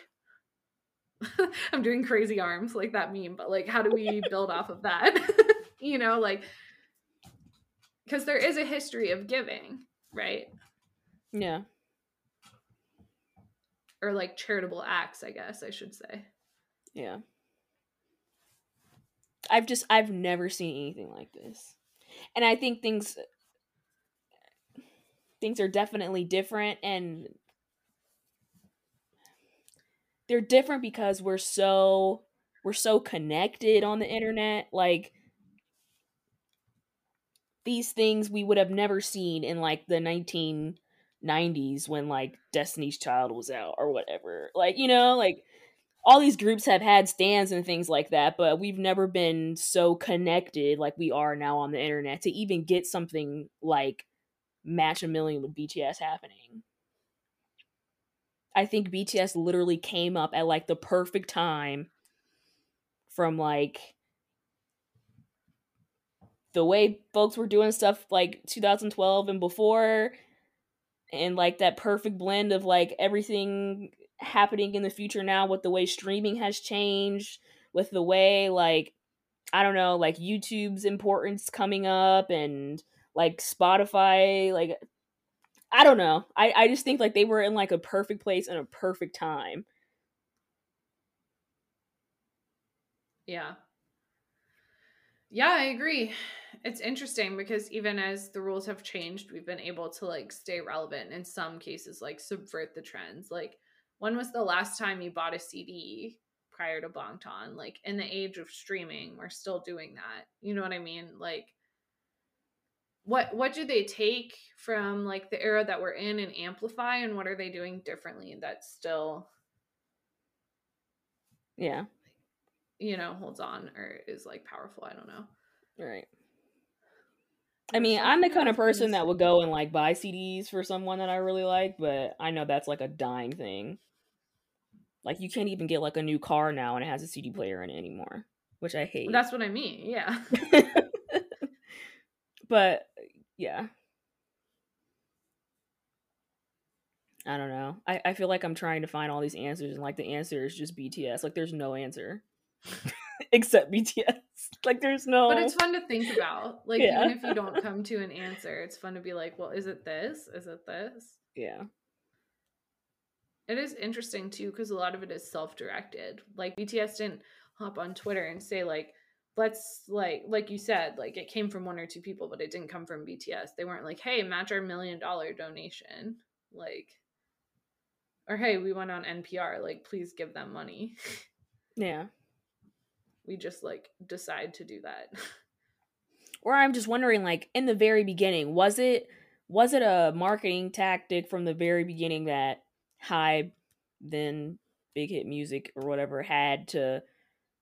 Speaker 2: I'm doing crazy arms like that meme, but like, how do we build off of that? you know, like, because there is a history of giving, right?
Speaker 1: Yeah.
Speaker 2: Or like charitable acts, I guess I should say.
Speaker 1: Yeah. I've just I've never seen anything like this. And I think things things are definitely different and they're different because we're so we're so connected on the internet like these things we would have never seen in like the 1990s when like Destiny's Child was out or whatever. Like, you know, like all these groups have had stans and things like that, but we've never been so connected like we are now on the internet to even get something like Match a Million with BTS happening. I think BTS literally came up at like the perfect time from like the way folks were doing stuff like 2012 and before and like that perfect blend of like everything happening in the future now with the way streaming has changed with the way like i don't know like youtube's importance coming up and like spotify like i don't know i i just think like they were in like a perfect place and a perfect time
Speaker 2: Yeah. Yeah, I agree. It's interesting because even as the rules have changed, we've been able to like stay relevant in some cases, like subvert the trends. Like, when was the last time you bought a CD prior to Bangtan? Like, in the age of streaming, we're still doing that. You know what I mean? Like, what what do they take from like the era that we're in and amplify, and what are they doing differently that's still
Speaker 1: yeah
Speaker 2: you know holds on or is like powerful? I don't know.
Speaker 1: right I mean, I'm the kind of person that would go and like buy CDs for someone that I really like, but I know that's like a dying thing. Like you can't even get like a new car now and it has a CD player in it anymore, which I hate.
Speaker 2: That's what I mean. Yeah.
Speaker 1: but yeah. I don't know. I, I feel like I'm trying to find all these answers and like the answer is just BTS. Like there's no answer. Except BTS. Like there's no
Speaker 2: But it's fun to think about. Like
Speaker 1: Yeah.
Speaker 2: even if you don't come to an answer, it's fun to be like, well, is it this? Is it this?
Speaker 1: Yeah.
Speaker 2: It is interesting too because a lot of it is self-directed. Like BTS didn't hop on Twitter and say like, let's like like you said, like it came from one or two people, but it didn't come from BTS. They weren't like, hey, match our million dollar donation. Like or hey, we went on NPR, like please give them money.
Speaker 1: Yeah.
Speaker 2: We just like decide to do that.
Speaker 1: Or I'm just wondering, like, in the very beginning, was it was it a marketing tactic from the very beginning that Hybe, then Big Hit Music or whatever, had to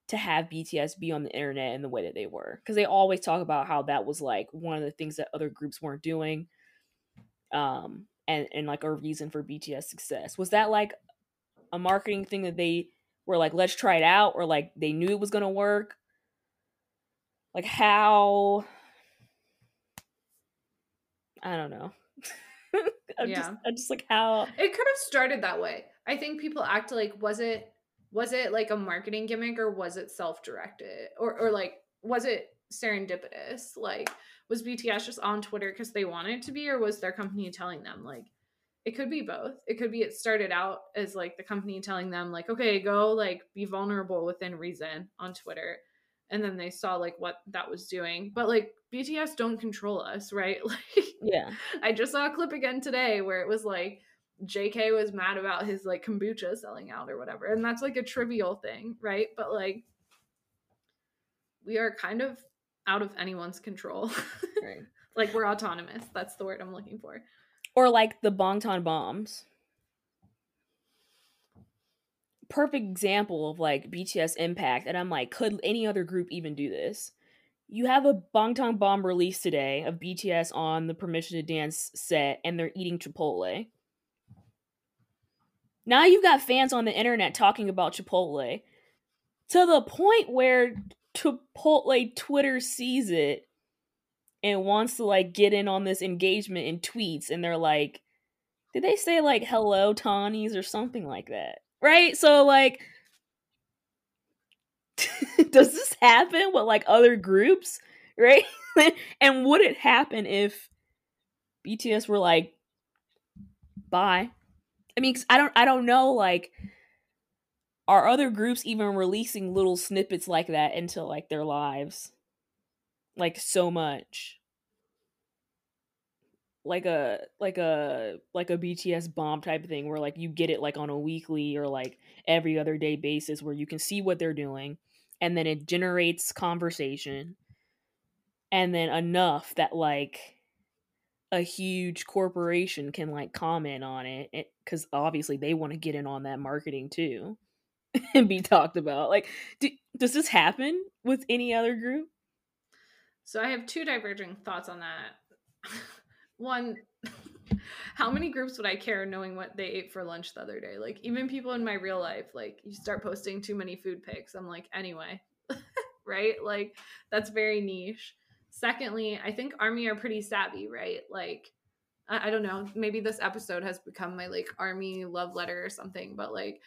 Speaker 1: to have BTS be on the internet in the way that they were? Because they always talk about how that was like one of the things that other groups weren't doing, um, and and like a reason for BTS success. Was that like a marketing thing that they were like, let's try it out, or like they knew it was gonna work? like how I don't know. I'm just
Speaker 2: Yeah.
Speaker 1: I'm just like how
Speaker 2: It could have started that way. I think people act like was it was it like a marketing gimmick or was it self-directed or or like was it serendipitous? Like was BTS just on Twitter because they wanted to be or was their company telling them like it could be both. It could be it started out as like the company telling them like okay, go like be vulnerable within reason on Twitter. And then they saw like what that was doing. But like BTS don't control us, right? Like
Speaker 1: yeah.
Speaker 2: I just saw a clip again today where it was like JK was mad about his like kombucha selling out or whatever. And that's like a trivial thing, right? But like we are kind of out of anyone's control.
Speaker 1: Right.
Speaker 2: like we're autonomous. That's the word I'm looking for.
Speaker 1: Or like the Bangtan bombs. Perfect example of like BTS impact and I'm like could any other group even do this? You have a Bangtan bomb release today of BTS on the Permission to Dance set and they're eating Chipotle. Now you've got fans on the internet talking about Chipotle to the point where Chipotle Twitter sees it and wants to like get in on this engagement in tweets and they're like did they say like hello Tawnies or something like that? Right? So like does this happen with like other groups? Right? and would it happen if BTS were like bye? I mean, I don't I don't know like are other groups even releasing little snippets like that into like their lives like so much. Like a like a like a BTS bomb type of thing where like you get it like on a weekly or like every other day basis where you can see what they're doing and then it generates conversation and then enough that like a huge corporation can like comment on it eh, because obviously they want to get in on that marketing too and be talked about. Like do, does this happen with any other group
Speaker 2: so i have two diverging thoughts on that. One how many groups would i care knowing what they ate for lunch the other day? Like even people in my real life like you start posting too many food pics i'm like anyway. Right? Like that's very niche. Secondly i think army are pretty savvy right? Like I, I don't know maybe this episode has become my like army love letter or something but like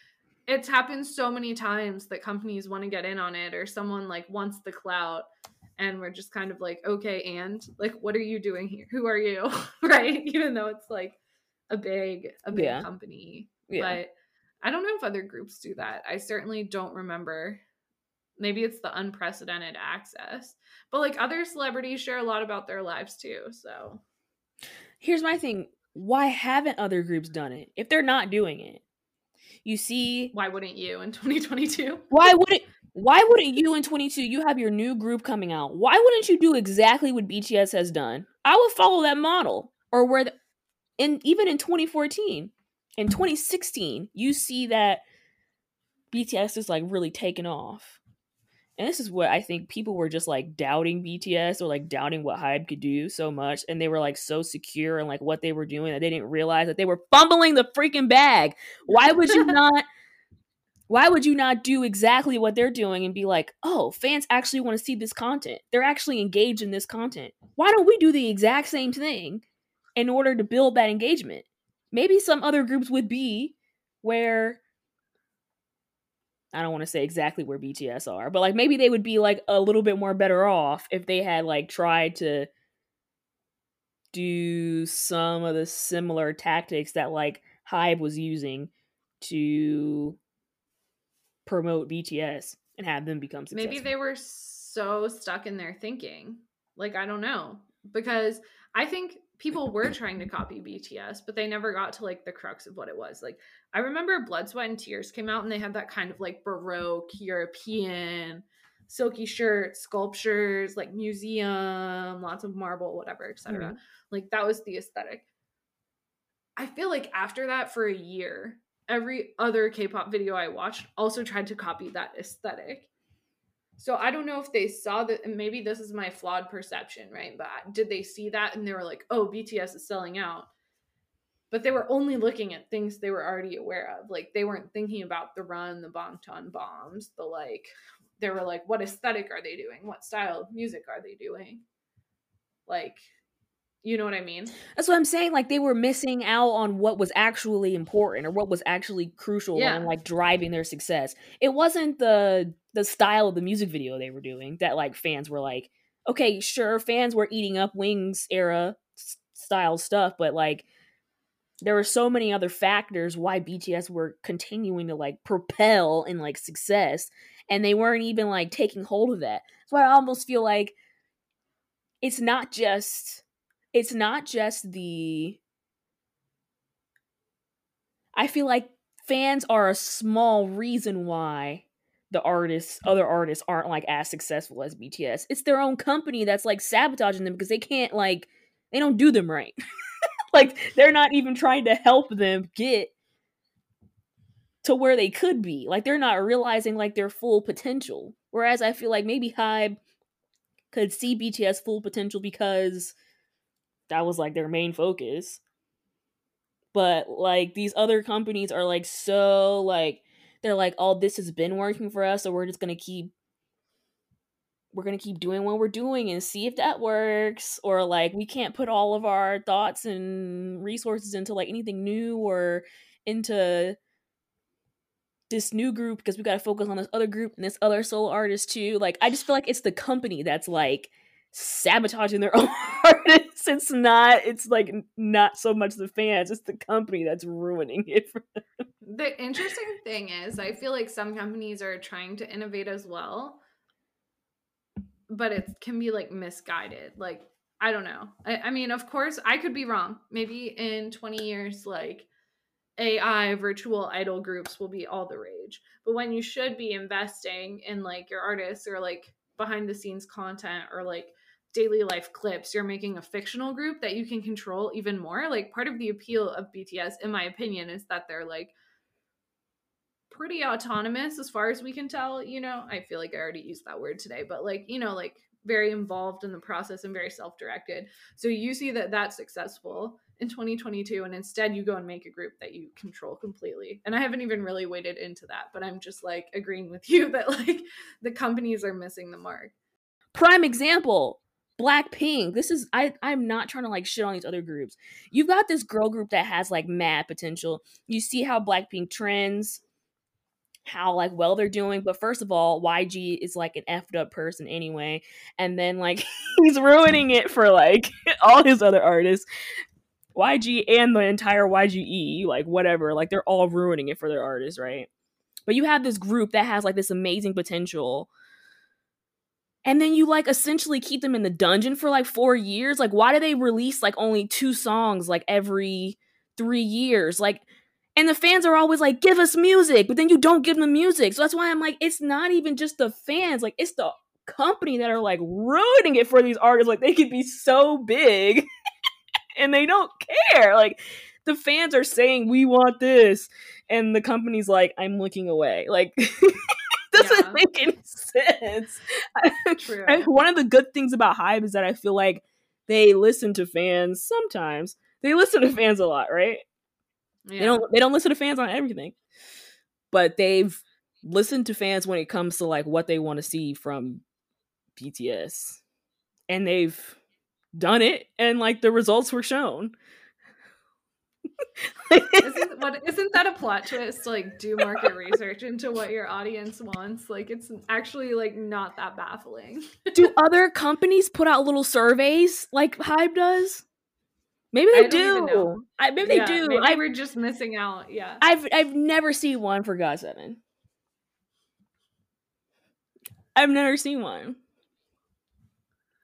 Speaker 2: it's happened so many times that companies want to get in on it or someone like wants the clout and we're just kind of like okay and like what are you doing here? Who are you? Right? Even though it's like a big a big yeah. company. Yeah. but i don't know if other groups do that. I certainly don't remember. Maybe it's the unprecedented access. But like other celebrities share a lot about their lives too so.
Speaker 1: Here's my thing. Why haven't other groups done it? If they're not doing it you see
Speaker 2: why wouldn't you in 2022
Speaker 1: why wouldn't why wouldn't you in 22 you have your new group coming out why wouldn't you do exactly what bts has done i would follow that model or where the, in even in 2014 in 2016 you see that bts is like really taken off and this is what I think people were just like doubting BTS or like doubting what Hybe could do so much. And they were like so secure and like what they were doing that they didn't realize that they were fumbling the freaking bag. Why would you not? Why would you not do exactly what they're doing and be like, oh, fans actually want to see this content? They're actually engaged in this content. Why don't we do the exact same thing in order to build that engagement? Maybe some other groups would be where I don't want to say exactly where BTS are, but like maybe they would be like a little bit more better off if they had like tried to do some of the similar tactics that like Hybe was using to promote BTS and have them become successful.
Speaker 2: Maybe they were so stuck in their thinking. Like I don't know because I think people were trying to copy BTS, but they never got to like the crux of what it was. Like I remember Blood, Sweat, and Tears came out and they had that kind of like Baroque European silky shirts, sculptures, like museum, lots of marble, whatever, etc. Mm-hmm. Like that was the aesthetic. I feel like after that for a year, every other K-pop video I watched also tried to copy that aesthetic. So I don't know if they saw that, maybe this is my flawed perception, right? But did they see that and they were like, oh, BTS is selling out? But they were only looking at things they were already aware of. Like they weren't thinking about the run, the Bangtan bombs, the like, they were like, what aesthetic are they doing? What style of music are they doing? Like, you know what I mean?
Speaker 1: That's what I'm saying. Like they were missing out on what was actually important or what was actually crucial yeah. and like driving their success. It wasn't the the style of the music video they were doing that like fans were like, okay, sure, fans were eating up Wings era style stuff, but like there were so many other factors why BTS were continuing to like propel in like success and they weren't even like taking hold of that. So I almost feel like it's not just it's not just the I feel like fans are a small reason why the artists, other artists aren't like as successful as BTS. It's their own company that's like sabotaging them because they can't like they don't do them right. like they're not even trying to help them get to where they could be. Like they're not realizing like their full potential. Whereas I feel like maybe Hybe could see BTS full potential because that was like their main focus. But like these other companies are like so like they're like, "Oh, this has been working for us, so we're just to keep we're to keep doing what we're doing and see if that works or like we can't put all of our thoughts and resources into like anything new or into this new group because we got to focus on this other group and this other solo artist too like i just feel like it's the company that's like sabotaging their own artists. It's not. It's like not so much the fans. It's the company that's ruining it for them.
Speaker 2: The interesting thing is, I feel like some companies are trying to innovate as well, but it can be like misguided. Like I don't know. I, I mean, of course, I could be wrong. Maybe in twenty years, like AI virtual idol groups will be all the rage. But when you should be investing in like your artists or like behind the scenes content or like daily life clips, you're making a fictional group that you can control even more. Like part of the appeal of BTS, in my opinion, is that they're like pretty autonomous as far as we can tell. You know, I feel like I already used that word today, but like, you know, like very involved in the process and very self directed. So you see that that's successful in 2022 and instead you go and make a group that you control completely and i haven't even really waded into that but i'm just like agreeing with you that like the companies are missing the mark
Speaker 1: prime example blackpink this is i i'm not trying to like shit on these other groups you've got this girl group that has like mad potential you see how blackpink trends how like well they're doing but first of all yg is like an effed up person anyway and then like he's ruining it for like all his other artists YG and the entire YGE, like whatever, like they're all ruining it for their artists, right? But you have this group that has like this amazing potential. And then you like essentially keep them in the dungeon for like 4 years. Like why do they release like only two songs like every 3 years? Like and the fans are always like give us music, but then you don't give them music. So that's why I'm like it's not even just the fans, like it's the company that are like ruining it for these artists. Like they could be so big and they don't care. Like the fans are saying we want this, and the company's like, I'm looking away. Like doesn't yeah. make any sense. True. I, one of the good things about Hybe is that I feel like they listen to fans sometimes. They listen to fans a lot, right? Yeah. They don't they don't listen to fans on everything. But they've listened to fans when it comes to like what they want to see from BTS. And they've done it and like the results were shown.
Speaker 2: Isn't, what, isn't that a plot twist like do market research into what your audience wants? Like it's actually like not that baffling.
Speaker 1: do other companies put out little surveys like Hybe does? Maybe they do. I, maybe yeah, they do.
Speaker 2: Maybe I, we're just missing out. Yeah.
Speaker 1: I've I've never seen one for GOT7. I've never seen one.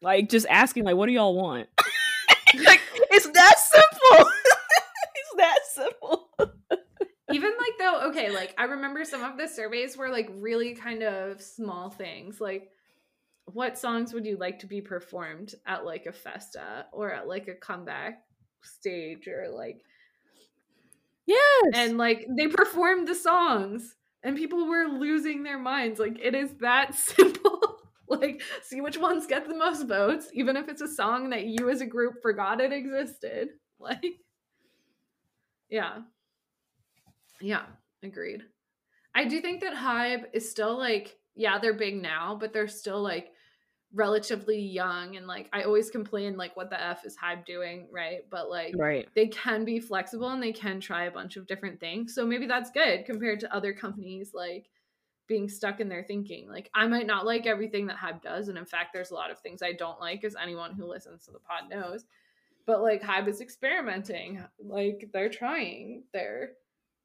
Speaker 1: Like just asking, like, what do y'all want? like it's that simple. It's that simple.
Speaker 2: Even like though, okay, like I remember some of the surveys were like really kind of small things, like what songs would you like to be performed at like a festa or at like a comeback stage or like
Speaker 1: yes
Speaker 2: and like they performed the songs and people were losing their minds like it is that simple like see which ones get the most votes even if it's a song that you as a group forgot it existed like yeah yeah agreed i do think that hybe is still like yeah they're big now but they're still like relatively young and like i always complain like what the f is hybe doing right but like
Speaker 1: right
Speaker 2: they can be flexible and they can try a bunch of different things so maybe that's good compared to other companies like being stuck in their thinking. Like I might not like everything that Hybe does, and in fact, there's a lot of things I don't like, as anyone who listens to the pod knows. But like Hybe is experimenting, like they're trying, they're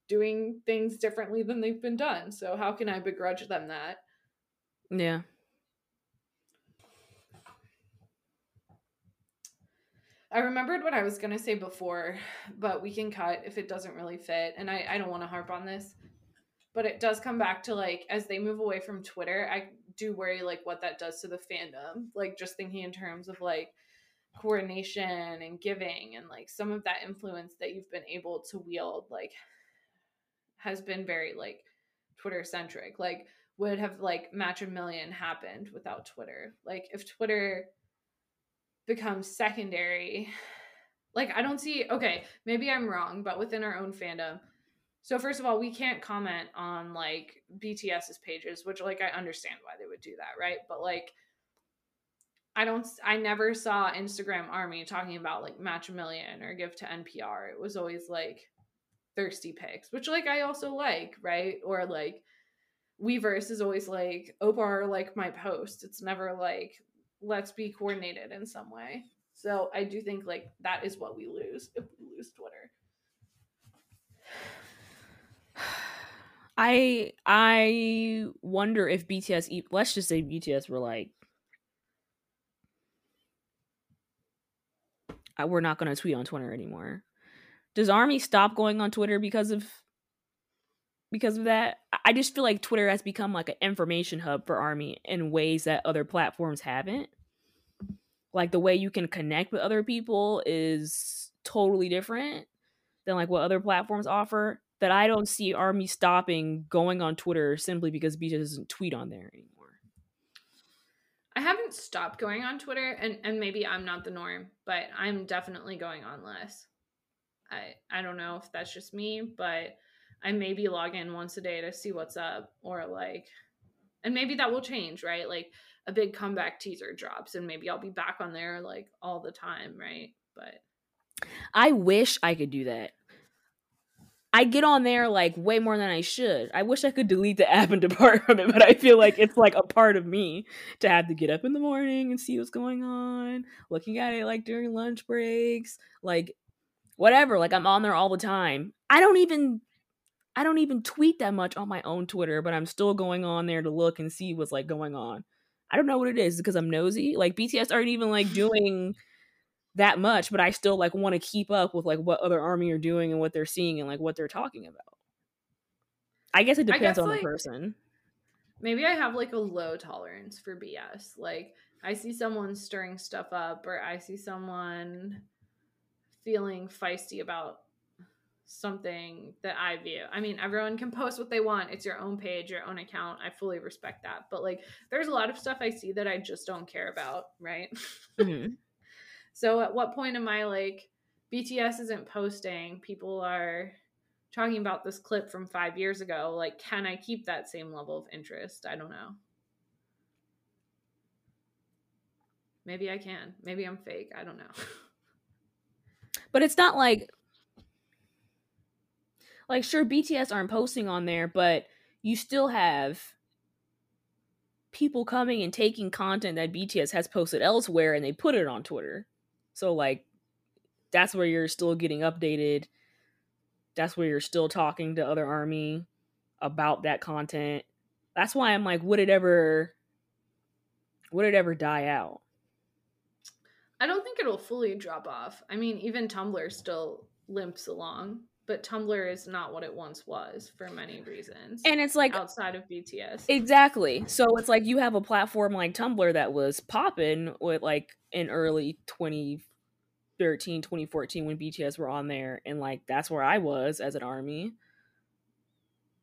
Speaker 2: doing things differently than they've been done. So how can I begrudge them that?
Speaker 1: Yeah.
Speaker 2: I remembered what I was gonna say before, but we can cut if it doesn't really fit. And I, I don't want to harp on this but it does come back to like as they move away from Twitter, I do worry like what that does to the fandom. Like just thinking in terms of like coordination and giving and like some of that influence that you've been able to wield like has been very like Twitter centric. Like would have like match a million happened without Twitter. Like if Twitter becomes secondary, like I don't see okay, maybe I'm wrong, but within our own fandom, so first of all, we can't comment on like BTS's pages, which like I understand why they would do that, right? But like I don't I never saw Instagram Army talking about like match a million or give to NPR. It was always like thirsty pics, which like I also like, right? Or like Weverse is always like Oppa like my post. It's never like let's be coordinated in some way. So I do think like that is what we lose if we lose Twitter.
Speaker 1: I I wonder if BTS let's just say BTS were like "Uh, we're not going to tweet on Twitter anymore. Does Army stop going on Twitter because of because of that? I- just feel like Twitter has become like an information hub for Army in ways that other platforms haven't. Like the way you can connect with other people is totally different than like what other platforms offer. That I don't see Army stopping going on Twitter simply because BTS doesn't tweet on there anymore.
Speaker 2: I haven't stopped going on Twitter and and maybe I'm not the norm, but I'm definitely going on less. I I don't know if that's just me, but I maybe log in once a day to see what's up or like and maybe that will change, right? Like a big comeback teaser drops and maybe I'll be back on there like all the time, right? But
Speaker 1: I wish I could do that. I get on there like way more than I should. I wish I could delete the app and depart from it, but I feel like it's like a part of me to have to get up in the morning and see what's going on, looking at it like during lunch breaks, like whatever. Like I'm on there all the time. I don't even I don't even tweet that much on my own Twitter, but I'm still going on there to look and see what's like going on. I don't know what it is because I'm nosy. Like BTS aren't even like doing that much, but I still like want to keep up with like what other army are doing and what they're seeing and like what they're talking about. I guess it depends
Speaker 2: guess,
Speaker 1: on
Speaker 2: like-
Speaker 1: the person.
Speaker 2: maybe I have like a low tolerance for BS. Like I see someone stirring stuff up or I see someone feeling feisty about something that I view. I mean, everyone can post what they want. It's your own page, your own account. I fully respect that. But like there's a lot of stuff I see that I just don't care about, right?
Speaker 1: Mhm.
Speaker 2: So at what point am I like BTS isn't posting, people are talking about this clip from 5 years ago, like can I keep that same level of interest? I don't know. Maybe I can. Maybe I'm fake. I don't know.
Speaker 1: But it's not like like sure BTS aren't posting on there, but you still have people coming and taking content that BTS has posted elsewhere and they put it on Twitter. So like that's where you're still getting updated. That's where you're still talking to other army about that content. That's why I'm like would it ever would it ever die out?
Speaker 2: I don't think it'll fully drop off. I mean, even Tumblr still limps along, but Tumblr is not what it once was for many reasons.
Speaker 1: And it's like
Speaker 2: outside of BTS.
Speaker 1: Exactly. So it's like you have a platform like Tumblr that was popping with like in early 2013, 2014 when BTS were on there and like that's where I was as an army.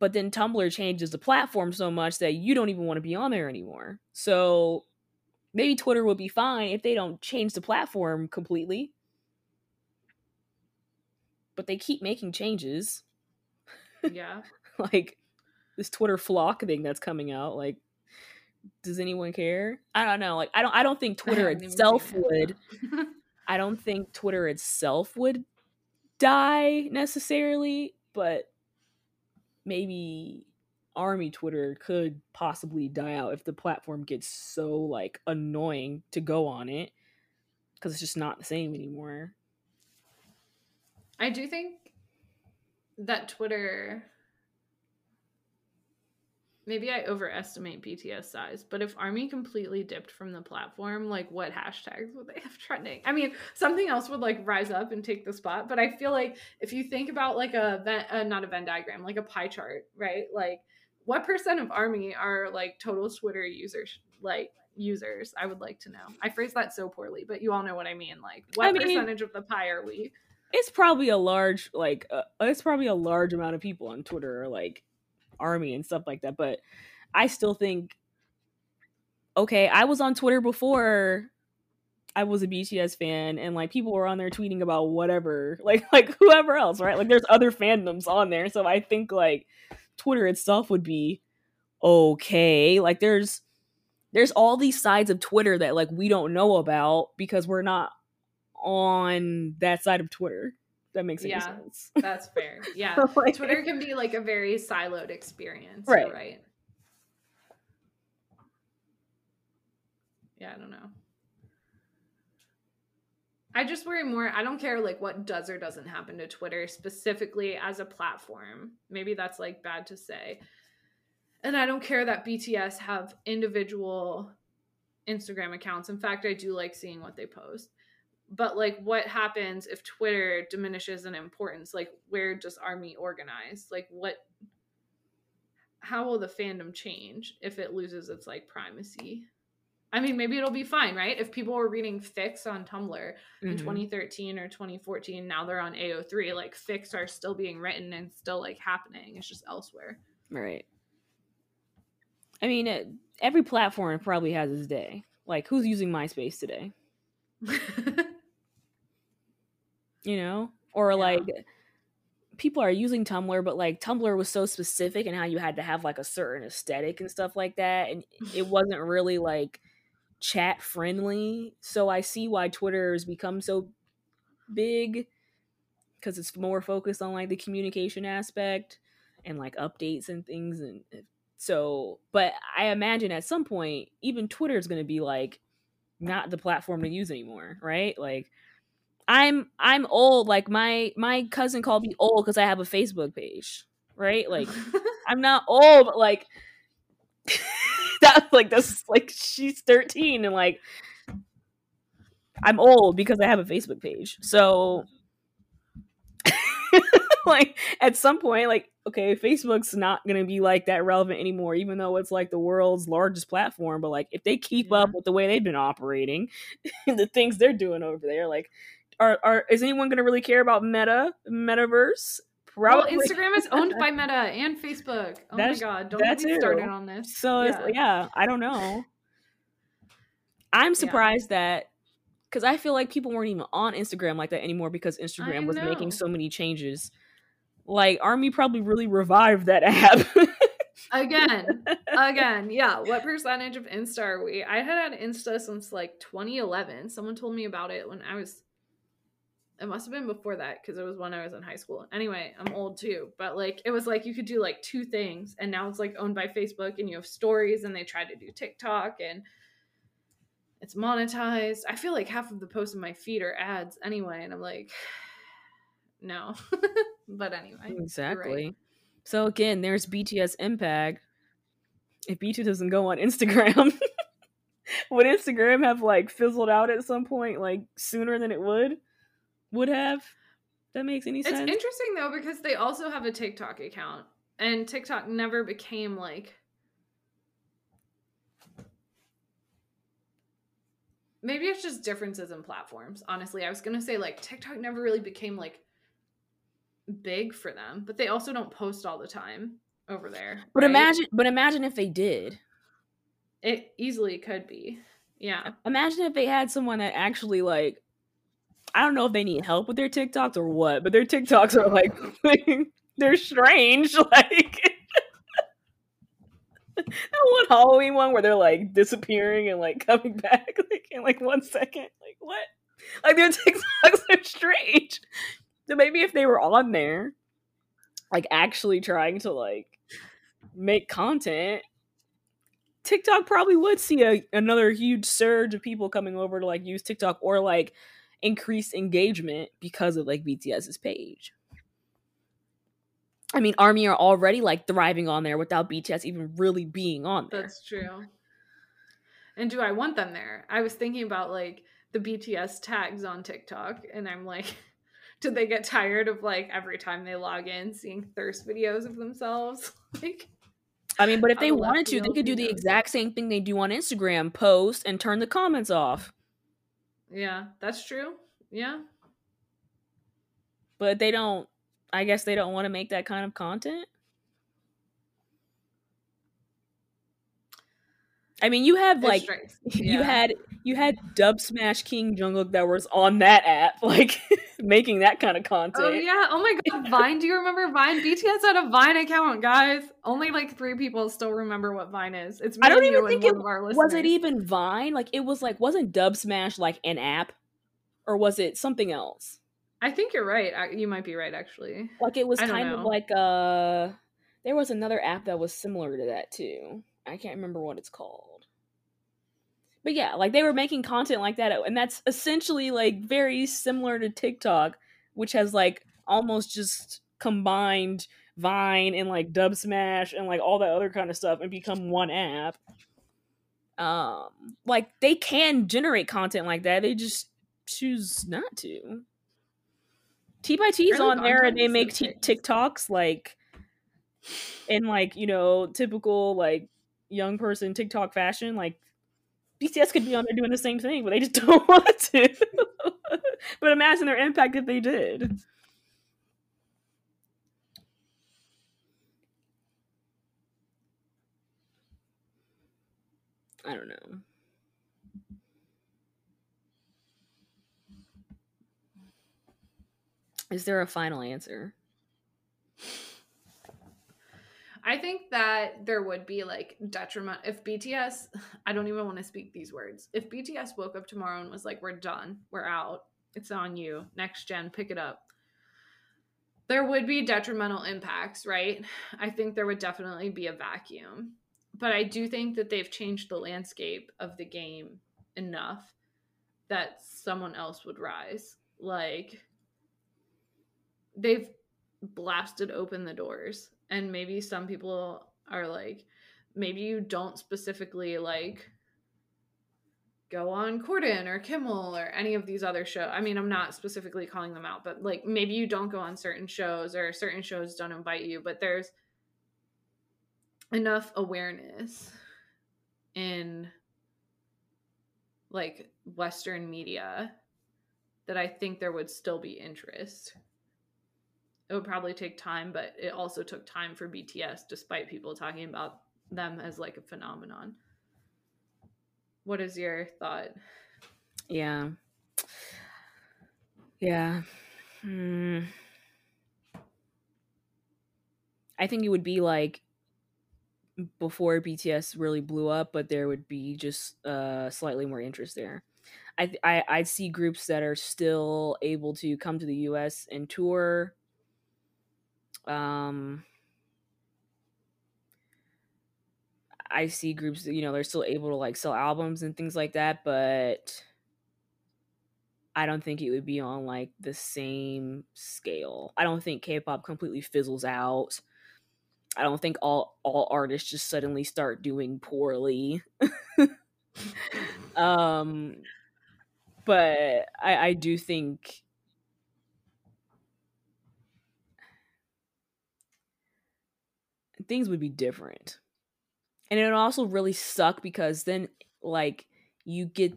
Speaker 1: But then Tumblr changes the platform so much that you don't even want to be on there anymore. So maybe Twitter would be fine if they don't change the platform completely. But they keep making changes
Speaker 2: yeah.
Speaker 1: like this Twitter flock thing that's coming out. Like, does anyone care? I don't know. Like, I don't. I don't think Twitter itself would. I don't think Twitter itself would die necessarily, but maybe Army Twitter could possibly die out if the platform gets so like annoying to go on it because it's just not the same anymore.
Speaker 2: I do think that Twitter maybe I overestimate BTS size, but if Army completely dipped from the platform, like what hashtags would they have trending? I mean, something else would like rise up and take the spot, but I feel like if you think about like a Venn, uh, not a Venn diagram, like a pie chart, right? Like what percent of Army are like total Twitter users, like users? I would like to know. I phrased that so poorly, but you all know what I mean. Like what
Speaker 1: I mean-
Speaker 2: percentage of the pie are we?
Speaker 1: It's probably a large like uh, it's probably a large amount of people on Twitter are like Army and stuff like that, but I still think okay, I was on Twitter before I was a BTS fan and like people were on there tweeting about whatever, like like whoever else, right? Like there's other fandoms on there, so I think like Twitter itself would be okay. Like there's there's all these sides of Twitter that like we don't know about because we're not on that side of Twitter. That makes any
Speaker 2: Yeah.
Speaker 1: sense.
Speaker 2: That's fair. Yeah.
Speaker 1: Like-
Speaker 2: Twitter can be like a very siloed experience.
Speaker 1: Right.
Speaker 2: Right. Yeah, I don't know. I just worry more. I don't care like what does or doesn't happen to Twitter specifically as a platform. Maybe that's like bad to say. And I don't care that BTS have individual Instagram accounts. In fact, I do like seeing what they post. But like what happens if Twitter diminishes in importance? Like where does Army organize? Like what how will the fandom change if it loses its like primacy? I mean, maybe it'll be fine, right? If people were reading fics on Tumblr in
Speaker 1: Mhm.
Speaker 2: 2013 or 2014, now they're on AO3, like fics are still being written and still like happening. It's just elsewhere.
Speaker 1: Right. I mean, it, every platform probably has its day. Like, who's using MySpace today? You know, or
Speaker 2: Yeah.
Speaker 1: like people are using Tumblr, but like Tumblr was so specific and how you had to have like a certain aesthetic and stuff like that, and it wasn't really like chat friendly. So I see why Twitter has become so big because it's more focused on like the communication aspect and like updates and things and uh, so but i imagine at some point even twitter is going to be like not the platform to use anymore right like i'm i'm old like my my cousin called me old because i have a facebook page right like i'm not old but like that's like this like she's 13 and like i'm old because i have a facebook page. So like at some point like okay facebook's not going to be like that relevant anymore even though it's like the world's largest platform. But like if they keep up with the way they've been operating the things they're doing over there like are, are is anyone going to really care about meta metaverse
Speaker 2: well, Instagram is owned by Meta and Facebook. Oh
Speaker 1: That's-
Speaker 2: my god, don't get me started on this.
Speaker 1: So it's, yeah, I don't know. I'm surprised that because I feel like people weren't even on Instagram like that anymore because Instagram was making so many changes. Like Army probably really revived that app.
Speaker 2: Again, again, yeah. What percentage of Insta are we? I had had Insta since like 2011. Someone told me about it when I was. It must have been before that because it was when I was in high school. Anyway, I'm old too, but like it was like you could do like two things, and now it's like owned by Facebook, and you have stories, and they tried to do TikTok, and it's monetized. I feel like half of the posts in my feed are ads anyway, and I'm like, no. but anyway, you're right.
Speaker 1: exactly. So again, there's BTS impact. If BTS doesn't go on Instagram, would Instagram have like fizzled out at some point, like sooner than it would would have? That makes any sense.
Speaker 2: It's interesting though because they also have a TikTok account, and TikTok never became like. Maybe it's just differences in platforms. Honestly, I was gonna say like TikTok never really became like big for them, but they also don't post all the time over there.
Speaker 1: But
Speaker 2: right?
Speaker 1: imagine, but imagine if they did.
Speaker 2: it easily could be. Yeah.
Speaker 1: Imagine if they had someone that actually like I don't know if they need help with their TikToks or what, but their TikToks are like they're strange. Like that one Halloween one where they're like disappearing and like coming back like in like one second. Like what? Like their TikToks are strange. So maybe if they were on there, like actually trying to like make content, TikTok probably would see a, another huge surge of people coming over to like use TikTok or like increased engagement because of like BTS's page. I mean, Army are already like thriving on there without BTS even really being on there.
Speaker 2: That's true. And do I want them there? I was thinking about like the BTS tags on TikTok, and I'm like, did they get tired of like every time they log in seeing thirst videos of themselves? like,
Speaker 1: I mean, but if they wanted to, they could do the exact same thing they do on Instagram post and turn the comments off.
Speaker 2: Yeah, that's true. Yeah.
Speaker 1: But they don't, I guess they don't want to make that kind of content. I mean, you have like
Speaker 2: strange.
Speaker 1: you had you had Dub Smash King Jungkook that was on that app, like making that kind of content.
Speaker 2: Oh yeah! Oh my god, Vine! Do you remember Vine? BTS had a Vine account, guys. Only like three people still remember what Vine is. It's
Speaker 1: I don't even think it was it even Vine. Like it was like wasn't Dub Smash like an app, or was it something else?
Speaker 2: I think you're right. I- You might be right, actually.
Speaker 1: Like it was kind of like uh there was another app that was similar to that too. I can't remember what it's called. But yeah, like they were making content like that, and that's essentially like very similar to TikTok, which has like almost just combined Vine and like Dub Smash and like all that other kind of stuff and become one app. Um, like they can generate content like that, they just choose not to. T by T's
Speaker 2: Early
Speaker 1: on there and they make t- TikToks like in like you know typical like young person TikTok fashion. Like BTS could be on there doing the same thing, but they just don't want to. but imagine their impact if they did. I don't know. Is there a final answer?
Speaker 2: I think that there would be like detriment if BTS, I don't even want to speak these words. If BTS woke up tomorrow and was like, we're done, we're out, it's on you, next gen, pick it up, there would be detrimental impacts, right? I think there would definitely be a vacuum. But I do think that they've changed the landscape of the game enough that someone else would rise. Like, they've blasted open the doors and maybe some people are like maybe you don't specifically like go on Corden or Kimmel or any of these other shows. I mean, I'm not specifically calling them out, but like maybe you don't go on certain shows or certain shows don't invite you, but there's enough awareness in like western media that I think there would still be interest it would probably take time, but it also took time for BTS, despite people talking about them as like a phenomenon. What is your thought?
Speaker 1: Yeah. Yeah. Hmm. I think it would be like before BTS really blew up, but there would be just uh, slightly more interest there. I, I I see groups that are still able to come to the U.S. and tour. Um, I see groups you know they're still able to like sell albums and things like that, but I don't think it would be on like the same scale. I don't think K-pop completely fizzles out. I don't think all all artists just suddenly start doing poorly. um but I I do think things would be different. And it would also really suck because then like you get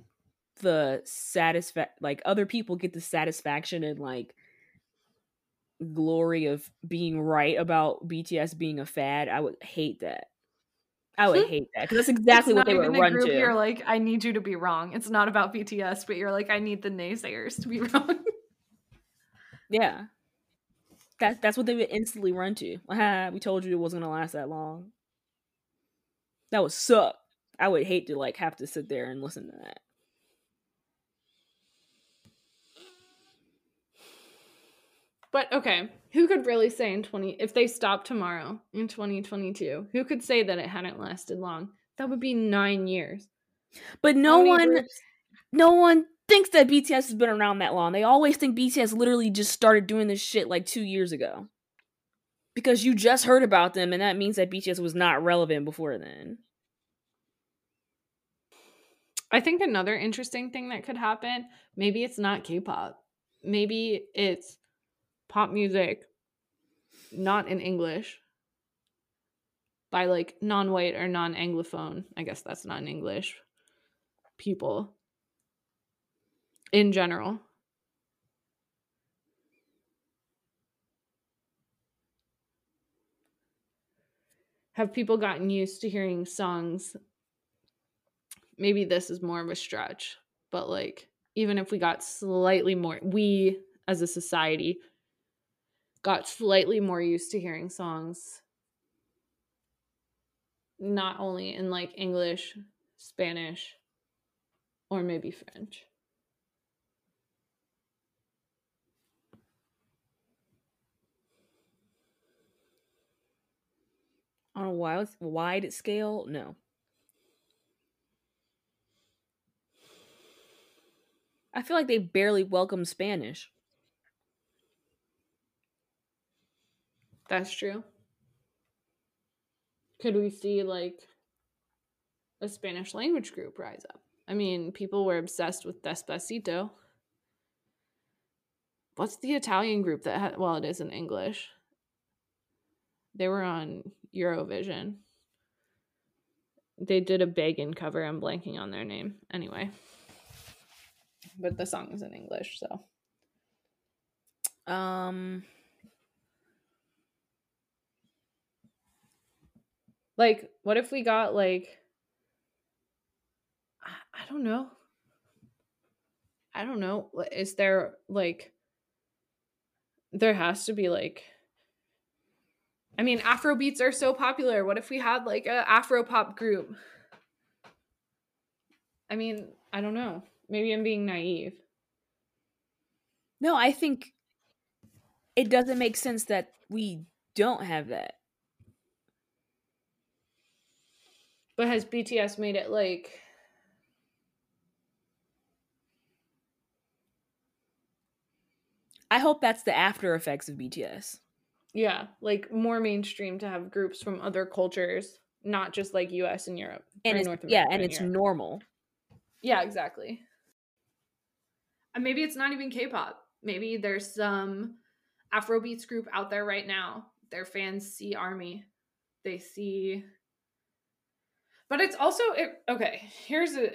Speaker 1: the satisfaction like other people get the satisfaction and like glory of being right about BTS being a fad. I would hate that. I would hmm. hate that because that's exactly what they would run
Speaker 2: group
Speaker 1: to.
Speaker 2: You're like, I need you to be wrong. It's not about BTS, but you're like, I need the naysayers to be wrong.
Speaker 1: yeah, that that's what they would instantly run to. Ah, we told you it wasn't gonna last that long. That would suck. I would hate to like have to sit there and listen to that.
Speaker 2: But okay, who could really say in 20 if they stopped tomorrow in 2022, who could say that it hadn't lasted long? That would be 9 years.
Speaker 1: But no one,
Speaker 2: groups-
Speaker 1: no one thinks that BTS has been around that long. They always think BTS literally just started doing this shit like two years ago. Because you just heard about them, and that means that BTS was not relevant before then.
Speaker 2: I think another interesting thing that could happen, maybe it's not K-pop. Maybe it's pop music not in English by like non-white or non-anglophone. I guess that's not in English people in general. Have people gotten used to hearing songs maybe this is more of a stretch, but like even if we got slightly more, we as a society got slightly more used to hearing songs not only in like English, Spanish, or maybe French.
Speaker 1: On a wide, wide scale, no. I feel like they barely welcome Spanish.
Speaker 2: That's true. Could we see like a Spanish language group rise up? I mean, people were obsessed with Despacito. What's the Italian group that well, it is in English. They were on Eurovision. They did a Beggin cover. I'm blanking on their name. Anyway. But the song is in English, so.
Speaker 1: Um,
Speaker 2: Like, what if we got like I, I don't know. I don't know. Is there like there has to be like I mean, Afro beats are so popular. What if we had like a Afro pop group? I mean, I don't know. Maybe I'm being naive.
Speaker 1: no, I think it doesn't make sense that we don't have that.
Speaker 2: But has BTS made it like
Speaker 1: I hope that's the after effects of BTS.
Speaker 2: Yeah, like more mainstream to have groups from other cultures, not just like US and Europe.
Speaker 1: And it's,
Speaker 2: North
Speaker 1: yeah,
Speaker 2: America
Speaker 1: and it's
Speaker 2: Europe.
Speaker 1: normal.
Speaker 2: Yeah, exactly. And maybe it's not even K-pop. Maybe there's some Afrobeats group out there right now. Their fans see Army. They see But it's also it, okay, here's a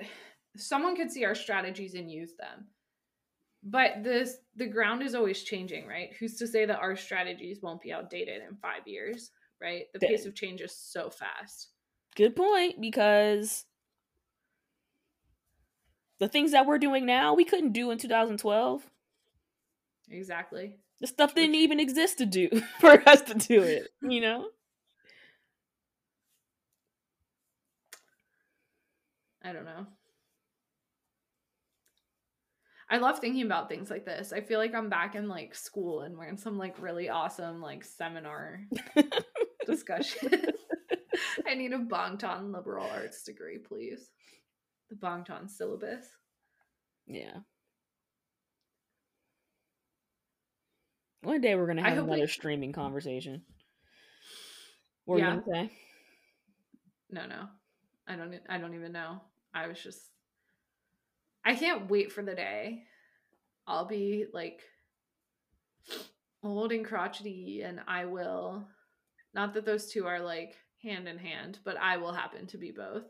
Speaker 2: someone could see our strategies and use them. But this the ground is always changing, right? Who's to say that our strategies won't be outdated in 5 years, right? The pace of change is so fast.
Speaker 1: Good point, because the things that we're doing now, we couldn't do in 2012.
Speaker 2: Exactly.
Speaker 1: The stuff didn't even exist to do for us to do it, you know?
Speaker 2: I don't know. I love thinking about things like this. I feel like I'm back in like school and we're in some like really awesome like seminar discussion. I need a Bangtan liberal arts degree, please. The Bangtan syllabus.
Speaker 1: Yeah. One day we're gonna have
Speaker 2: hope we-
Speaker 1: another streaming conversation. What were
Speaker 2: Yeah.
Speaker 1: you gonna say?
Speaker 2: No, no. I don't I don't even know. I was just I can't wait for the day. I'll be like old and crotchety and I will not that those two are like hand in hand, but I will happen to be both.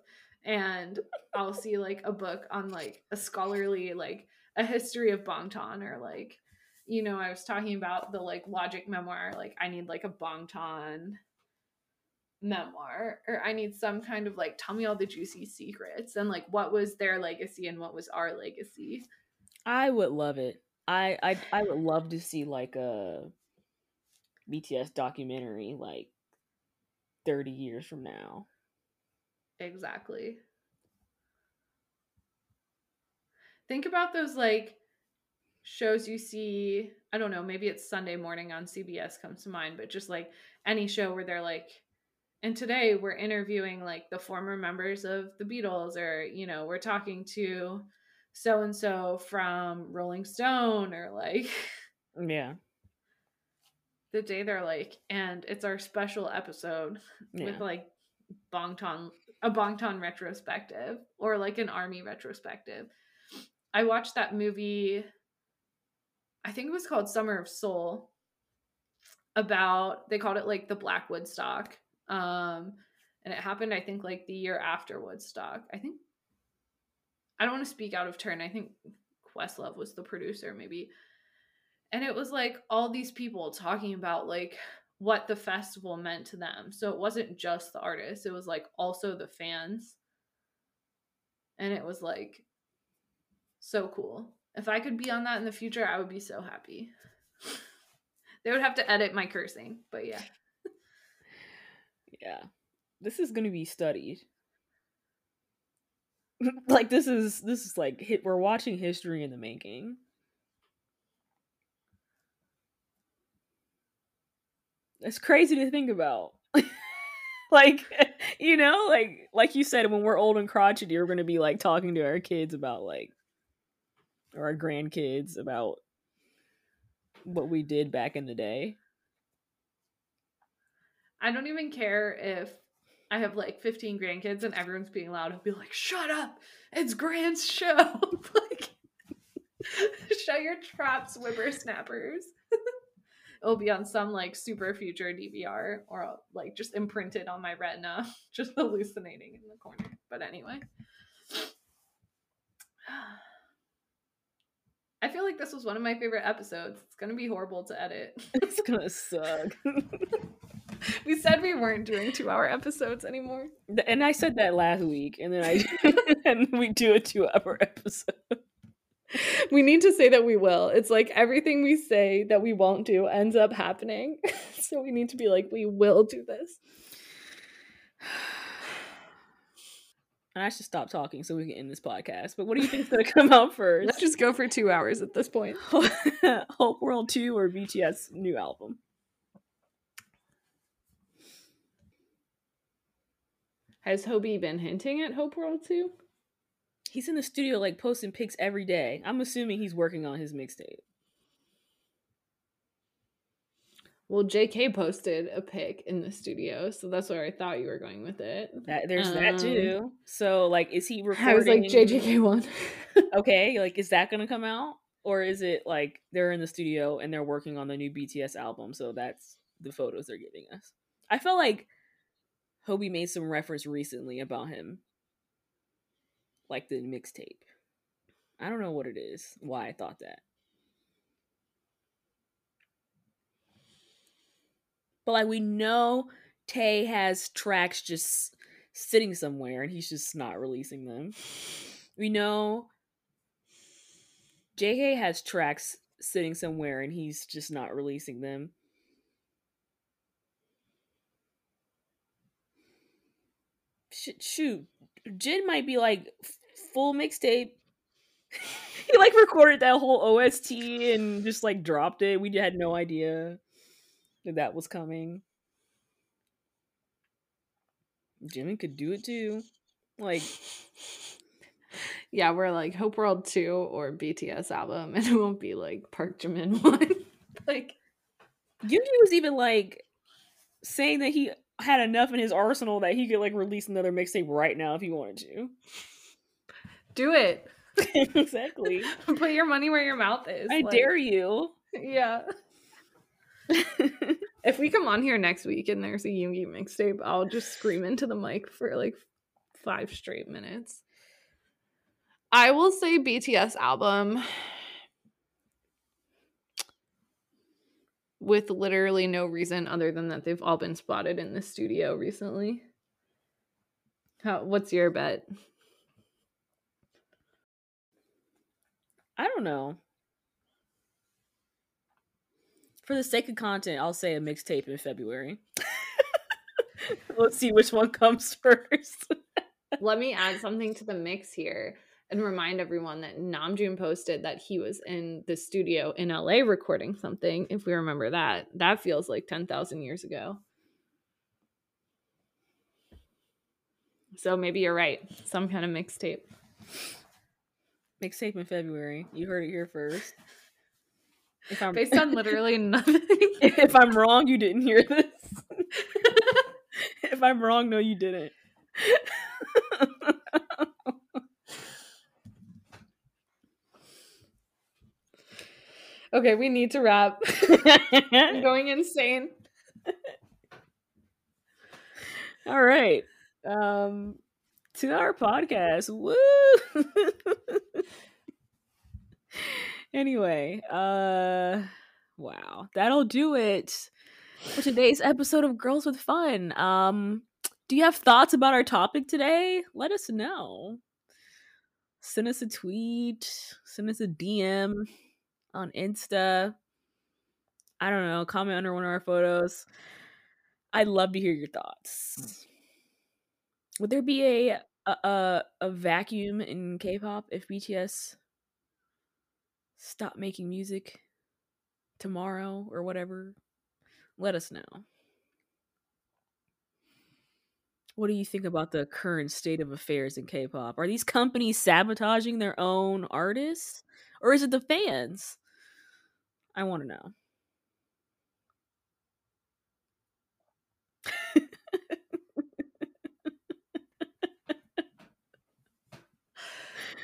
Speaker 2: And I'll see like a book on like a scholarly like a history of Bangtan or like you know, I was talking about the like logic memoir, like I need like a Bangtan memoir or I need some kind of like tell me all the juicy secrets and like what was their legacy and what was our legacy.
Speaker 1: I would love it. I I I would love to see like a BTS documentary like 30 years from now.
Speaker 2: Exactly. Think about those like shows you see, I don't know, maybe it's Sunday morning on CBS comes to mind, but just like any show where they're like and today we're interviewing like the former members of the Beatles or you know, we're talking to so and so from Rolling Stone or like mm,
Speaker 1: Yeah.
Speaker 2: the day they're like, and it's our special episode
Speaker 1: Yeah.
Speaker 2: with like Bangtan, a Bangtan retrospective or like an army retrospective. I watched that movie, I think it was called Summer of Soul, about, they called it like the Black Woodstock. Um, and it happened, I think, like the year after Woodstock. I think, I don't want to speak out of turn. I think Questlove was the producer, maybe. And it was like all these people talking about like what the festival meant to them. So it wasn't just the artists it was like also the fans. And it was like so cool. If i could be on that in the future i would be so happy. They would have to edit my cursing but yeah
Speaker 1: Yeah. This is going to be studied. like this is this is like hit we're watching history in the making. It's crazy to think about. like you know, like like you said when we're old and crotchety we're going to be like talking to our kids about like or our grandkids about what we did back in the day.
Speaker 2: I don't even care if I have like 15 grandkids and everyone's being loud. I'll be like, shut up. It's Grant's show. like, shut your traps, whippersnappers. It'll be on some like super future DVR or like just imprinted on my retina, just hallucinating in the corner. But anyway. I feel like this was one of my favorite episodes. It's gonna be horrible to edit.
Speaker 1: It's gonna suck.
Speaker 2: we said we weren't doing two hour episodes anymore.
Speaker 1: and I said that last week, and then I and we do a two hour episode.
Speaker 2: We need to say that we will. It's like everything we say that we won't do ends up happening. so we need to be like, we will do this.
Speaker 1: And I should stop talking so we can end this podcast. But what do you think's gonna come out first?
Speaker 2: Let's just go for two hours at this point.
Speaker 1: Hope World 2 or BTS new album?
Speaker 2: Has Hobi been hinting at Hope World 2?
Speaker 1: He's in the studio like posting pics every day. I'm assuming he's working on his mixtape.
Speaker 2: Well, JK posted a pic in the studio, so that's where I thought you were going with it.
Speaker 1: That there's that
Speaker 2: Um,
Speaker 1: too. So like is he recording
Speaker 2: I was like JJK one.
Speaker 1: Okay, like is that gonna come out? Or is it like they're in the studio and they're working on the new BTS album, so that's the photos they're giving us. I felt like Hobi made some reference recently about him. Like the mixtape. I don't know what it is, why I thought that. But like we know Tae has tracks just sitting somewhere and he's just not releasing them. We know JK has tracks sitting somewhere and he's just not releasing them. Sh- shoot, Jin might be like full mixtape. he like recorded that whole OST and just like dropped it. We had no idea that that was coming. Jimin could do it too. Like,
Speaker 2: Yeah, we're like Hope World 2 or BTS album, and it won't be like Park Jimin one. like,
Speaker 1: Yoongi was even like saying that he had enough in his arsenal that he could like release another mixtape right now if he wanted to.
Speaker 2: do it.
Speaker 1: exactly.
Speaker 2: Put your money where your mouth is.
Speaker 1: I
Speaker 2: like-
Speaker 1: dare you.
Speaker 2: Yeah. If we come on here next week and there's a Yoongi mixtape, I'll just scream into the mic for like five straight minutes. I will say BTS album with literally no reason other than that they've all been spotted in the studio recently. How what's your bet?
Speaker 1: I don't know. For the sake of content, I'll say a mixtape in February. Let's see which one comes first.
Speaker 2: Let me add something to the mix here and remind everyone that Namjoon posted that he was in the studio in LA recording something. If we remember that, that feels like 10,000 years ago. So maybe you're right. Some kind of mixtape.
Speaker 1: mixtape in February. You heard it here first.
Speaker 2: Based on literally nothing.
Speaker 1: if I'm wrong, you didn't hear this. if I'm wrong, no, you didn't.
Speaker 2: okay, we need to wrap. I'm going insane.
Speaker 1: All right. Um to our podcast. Woo! Anyway, uh wow. That'll do it for today's episode of Girls with Fun. Um do you have thoughts about our topic today? Let us know. Send us a tweet, send us a DM on Insta. I don't know, comment under one of our photos. I'd love to hear your thoughts. Would there be a a, a, vacuum in K-pop if BTS stop making music tomorrow or whatever? Let us know. What do you think about the current state of affairs in K-pop? Are these companies sabotaging their own artists? Or is it the fans? I want to know.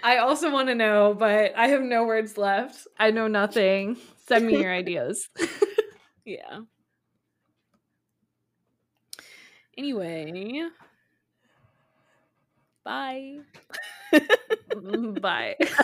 Speaker 2: I also want to know, but I have no words left. I know nothing. Send me your ideas.
Speaker 1: yeah. Anyway, bye.
Speaker 2: Bye.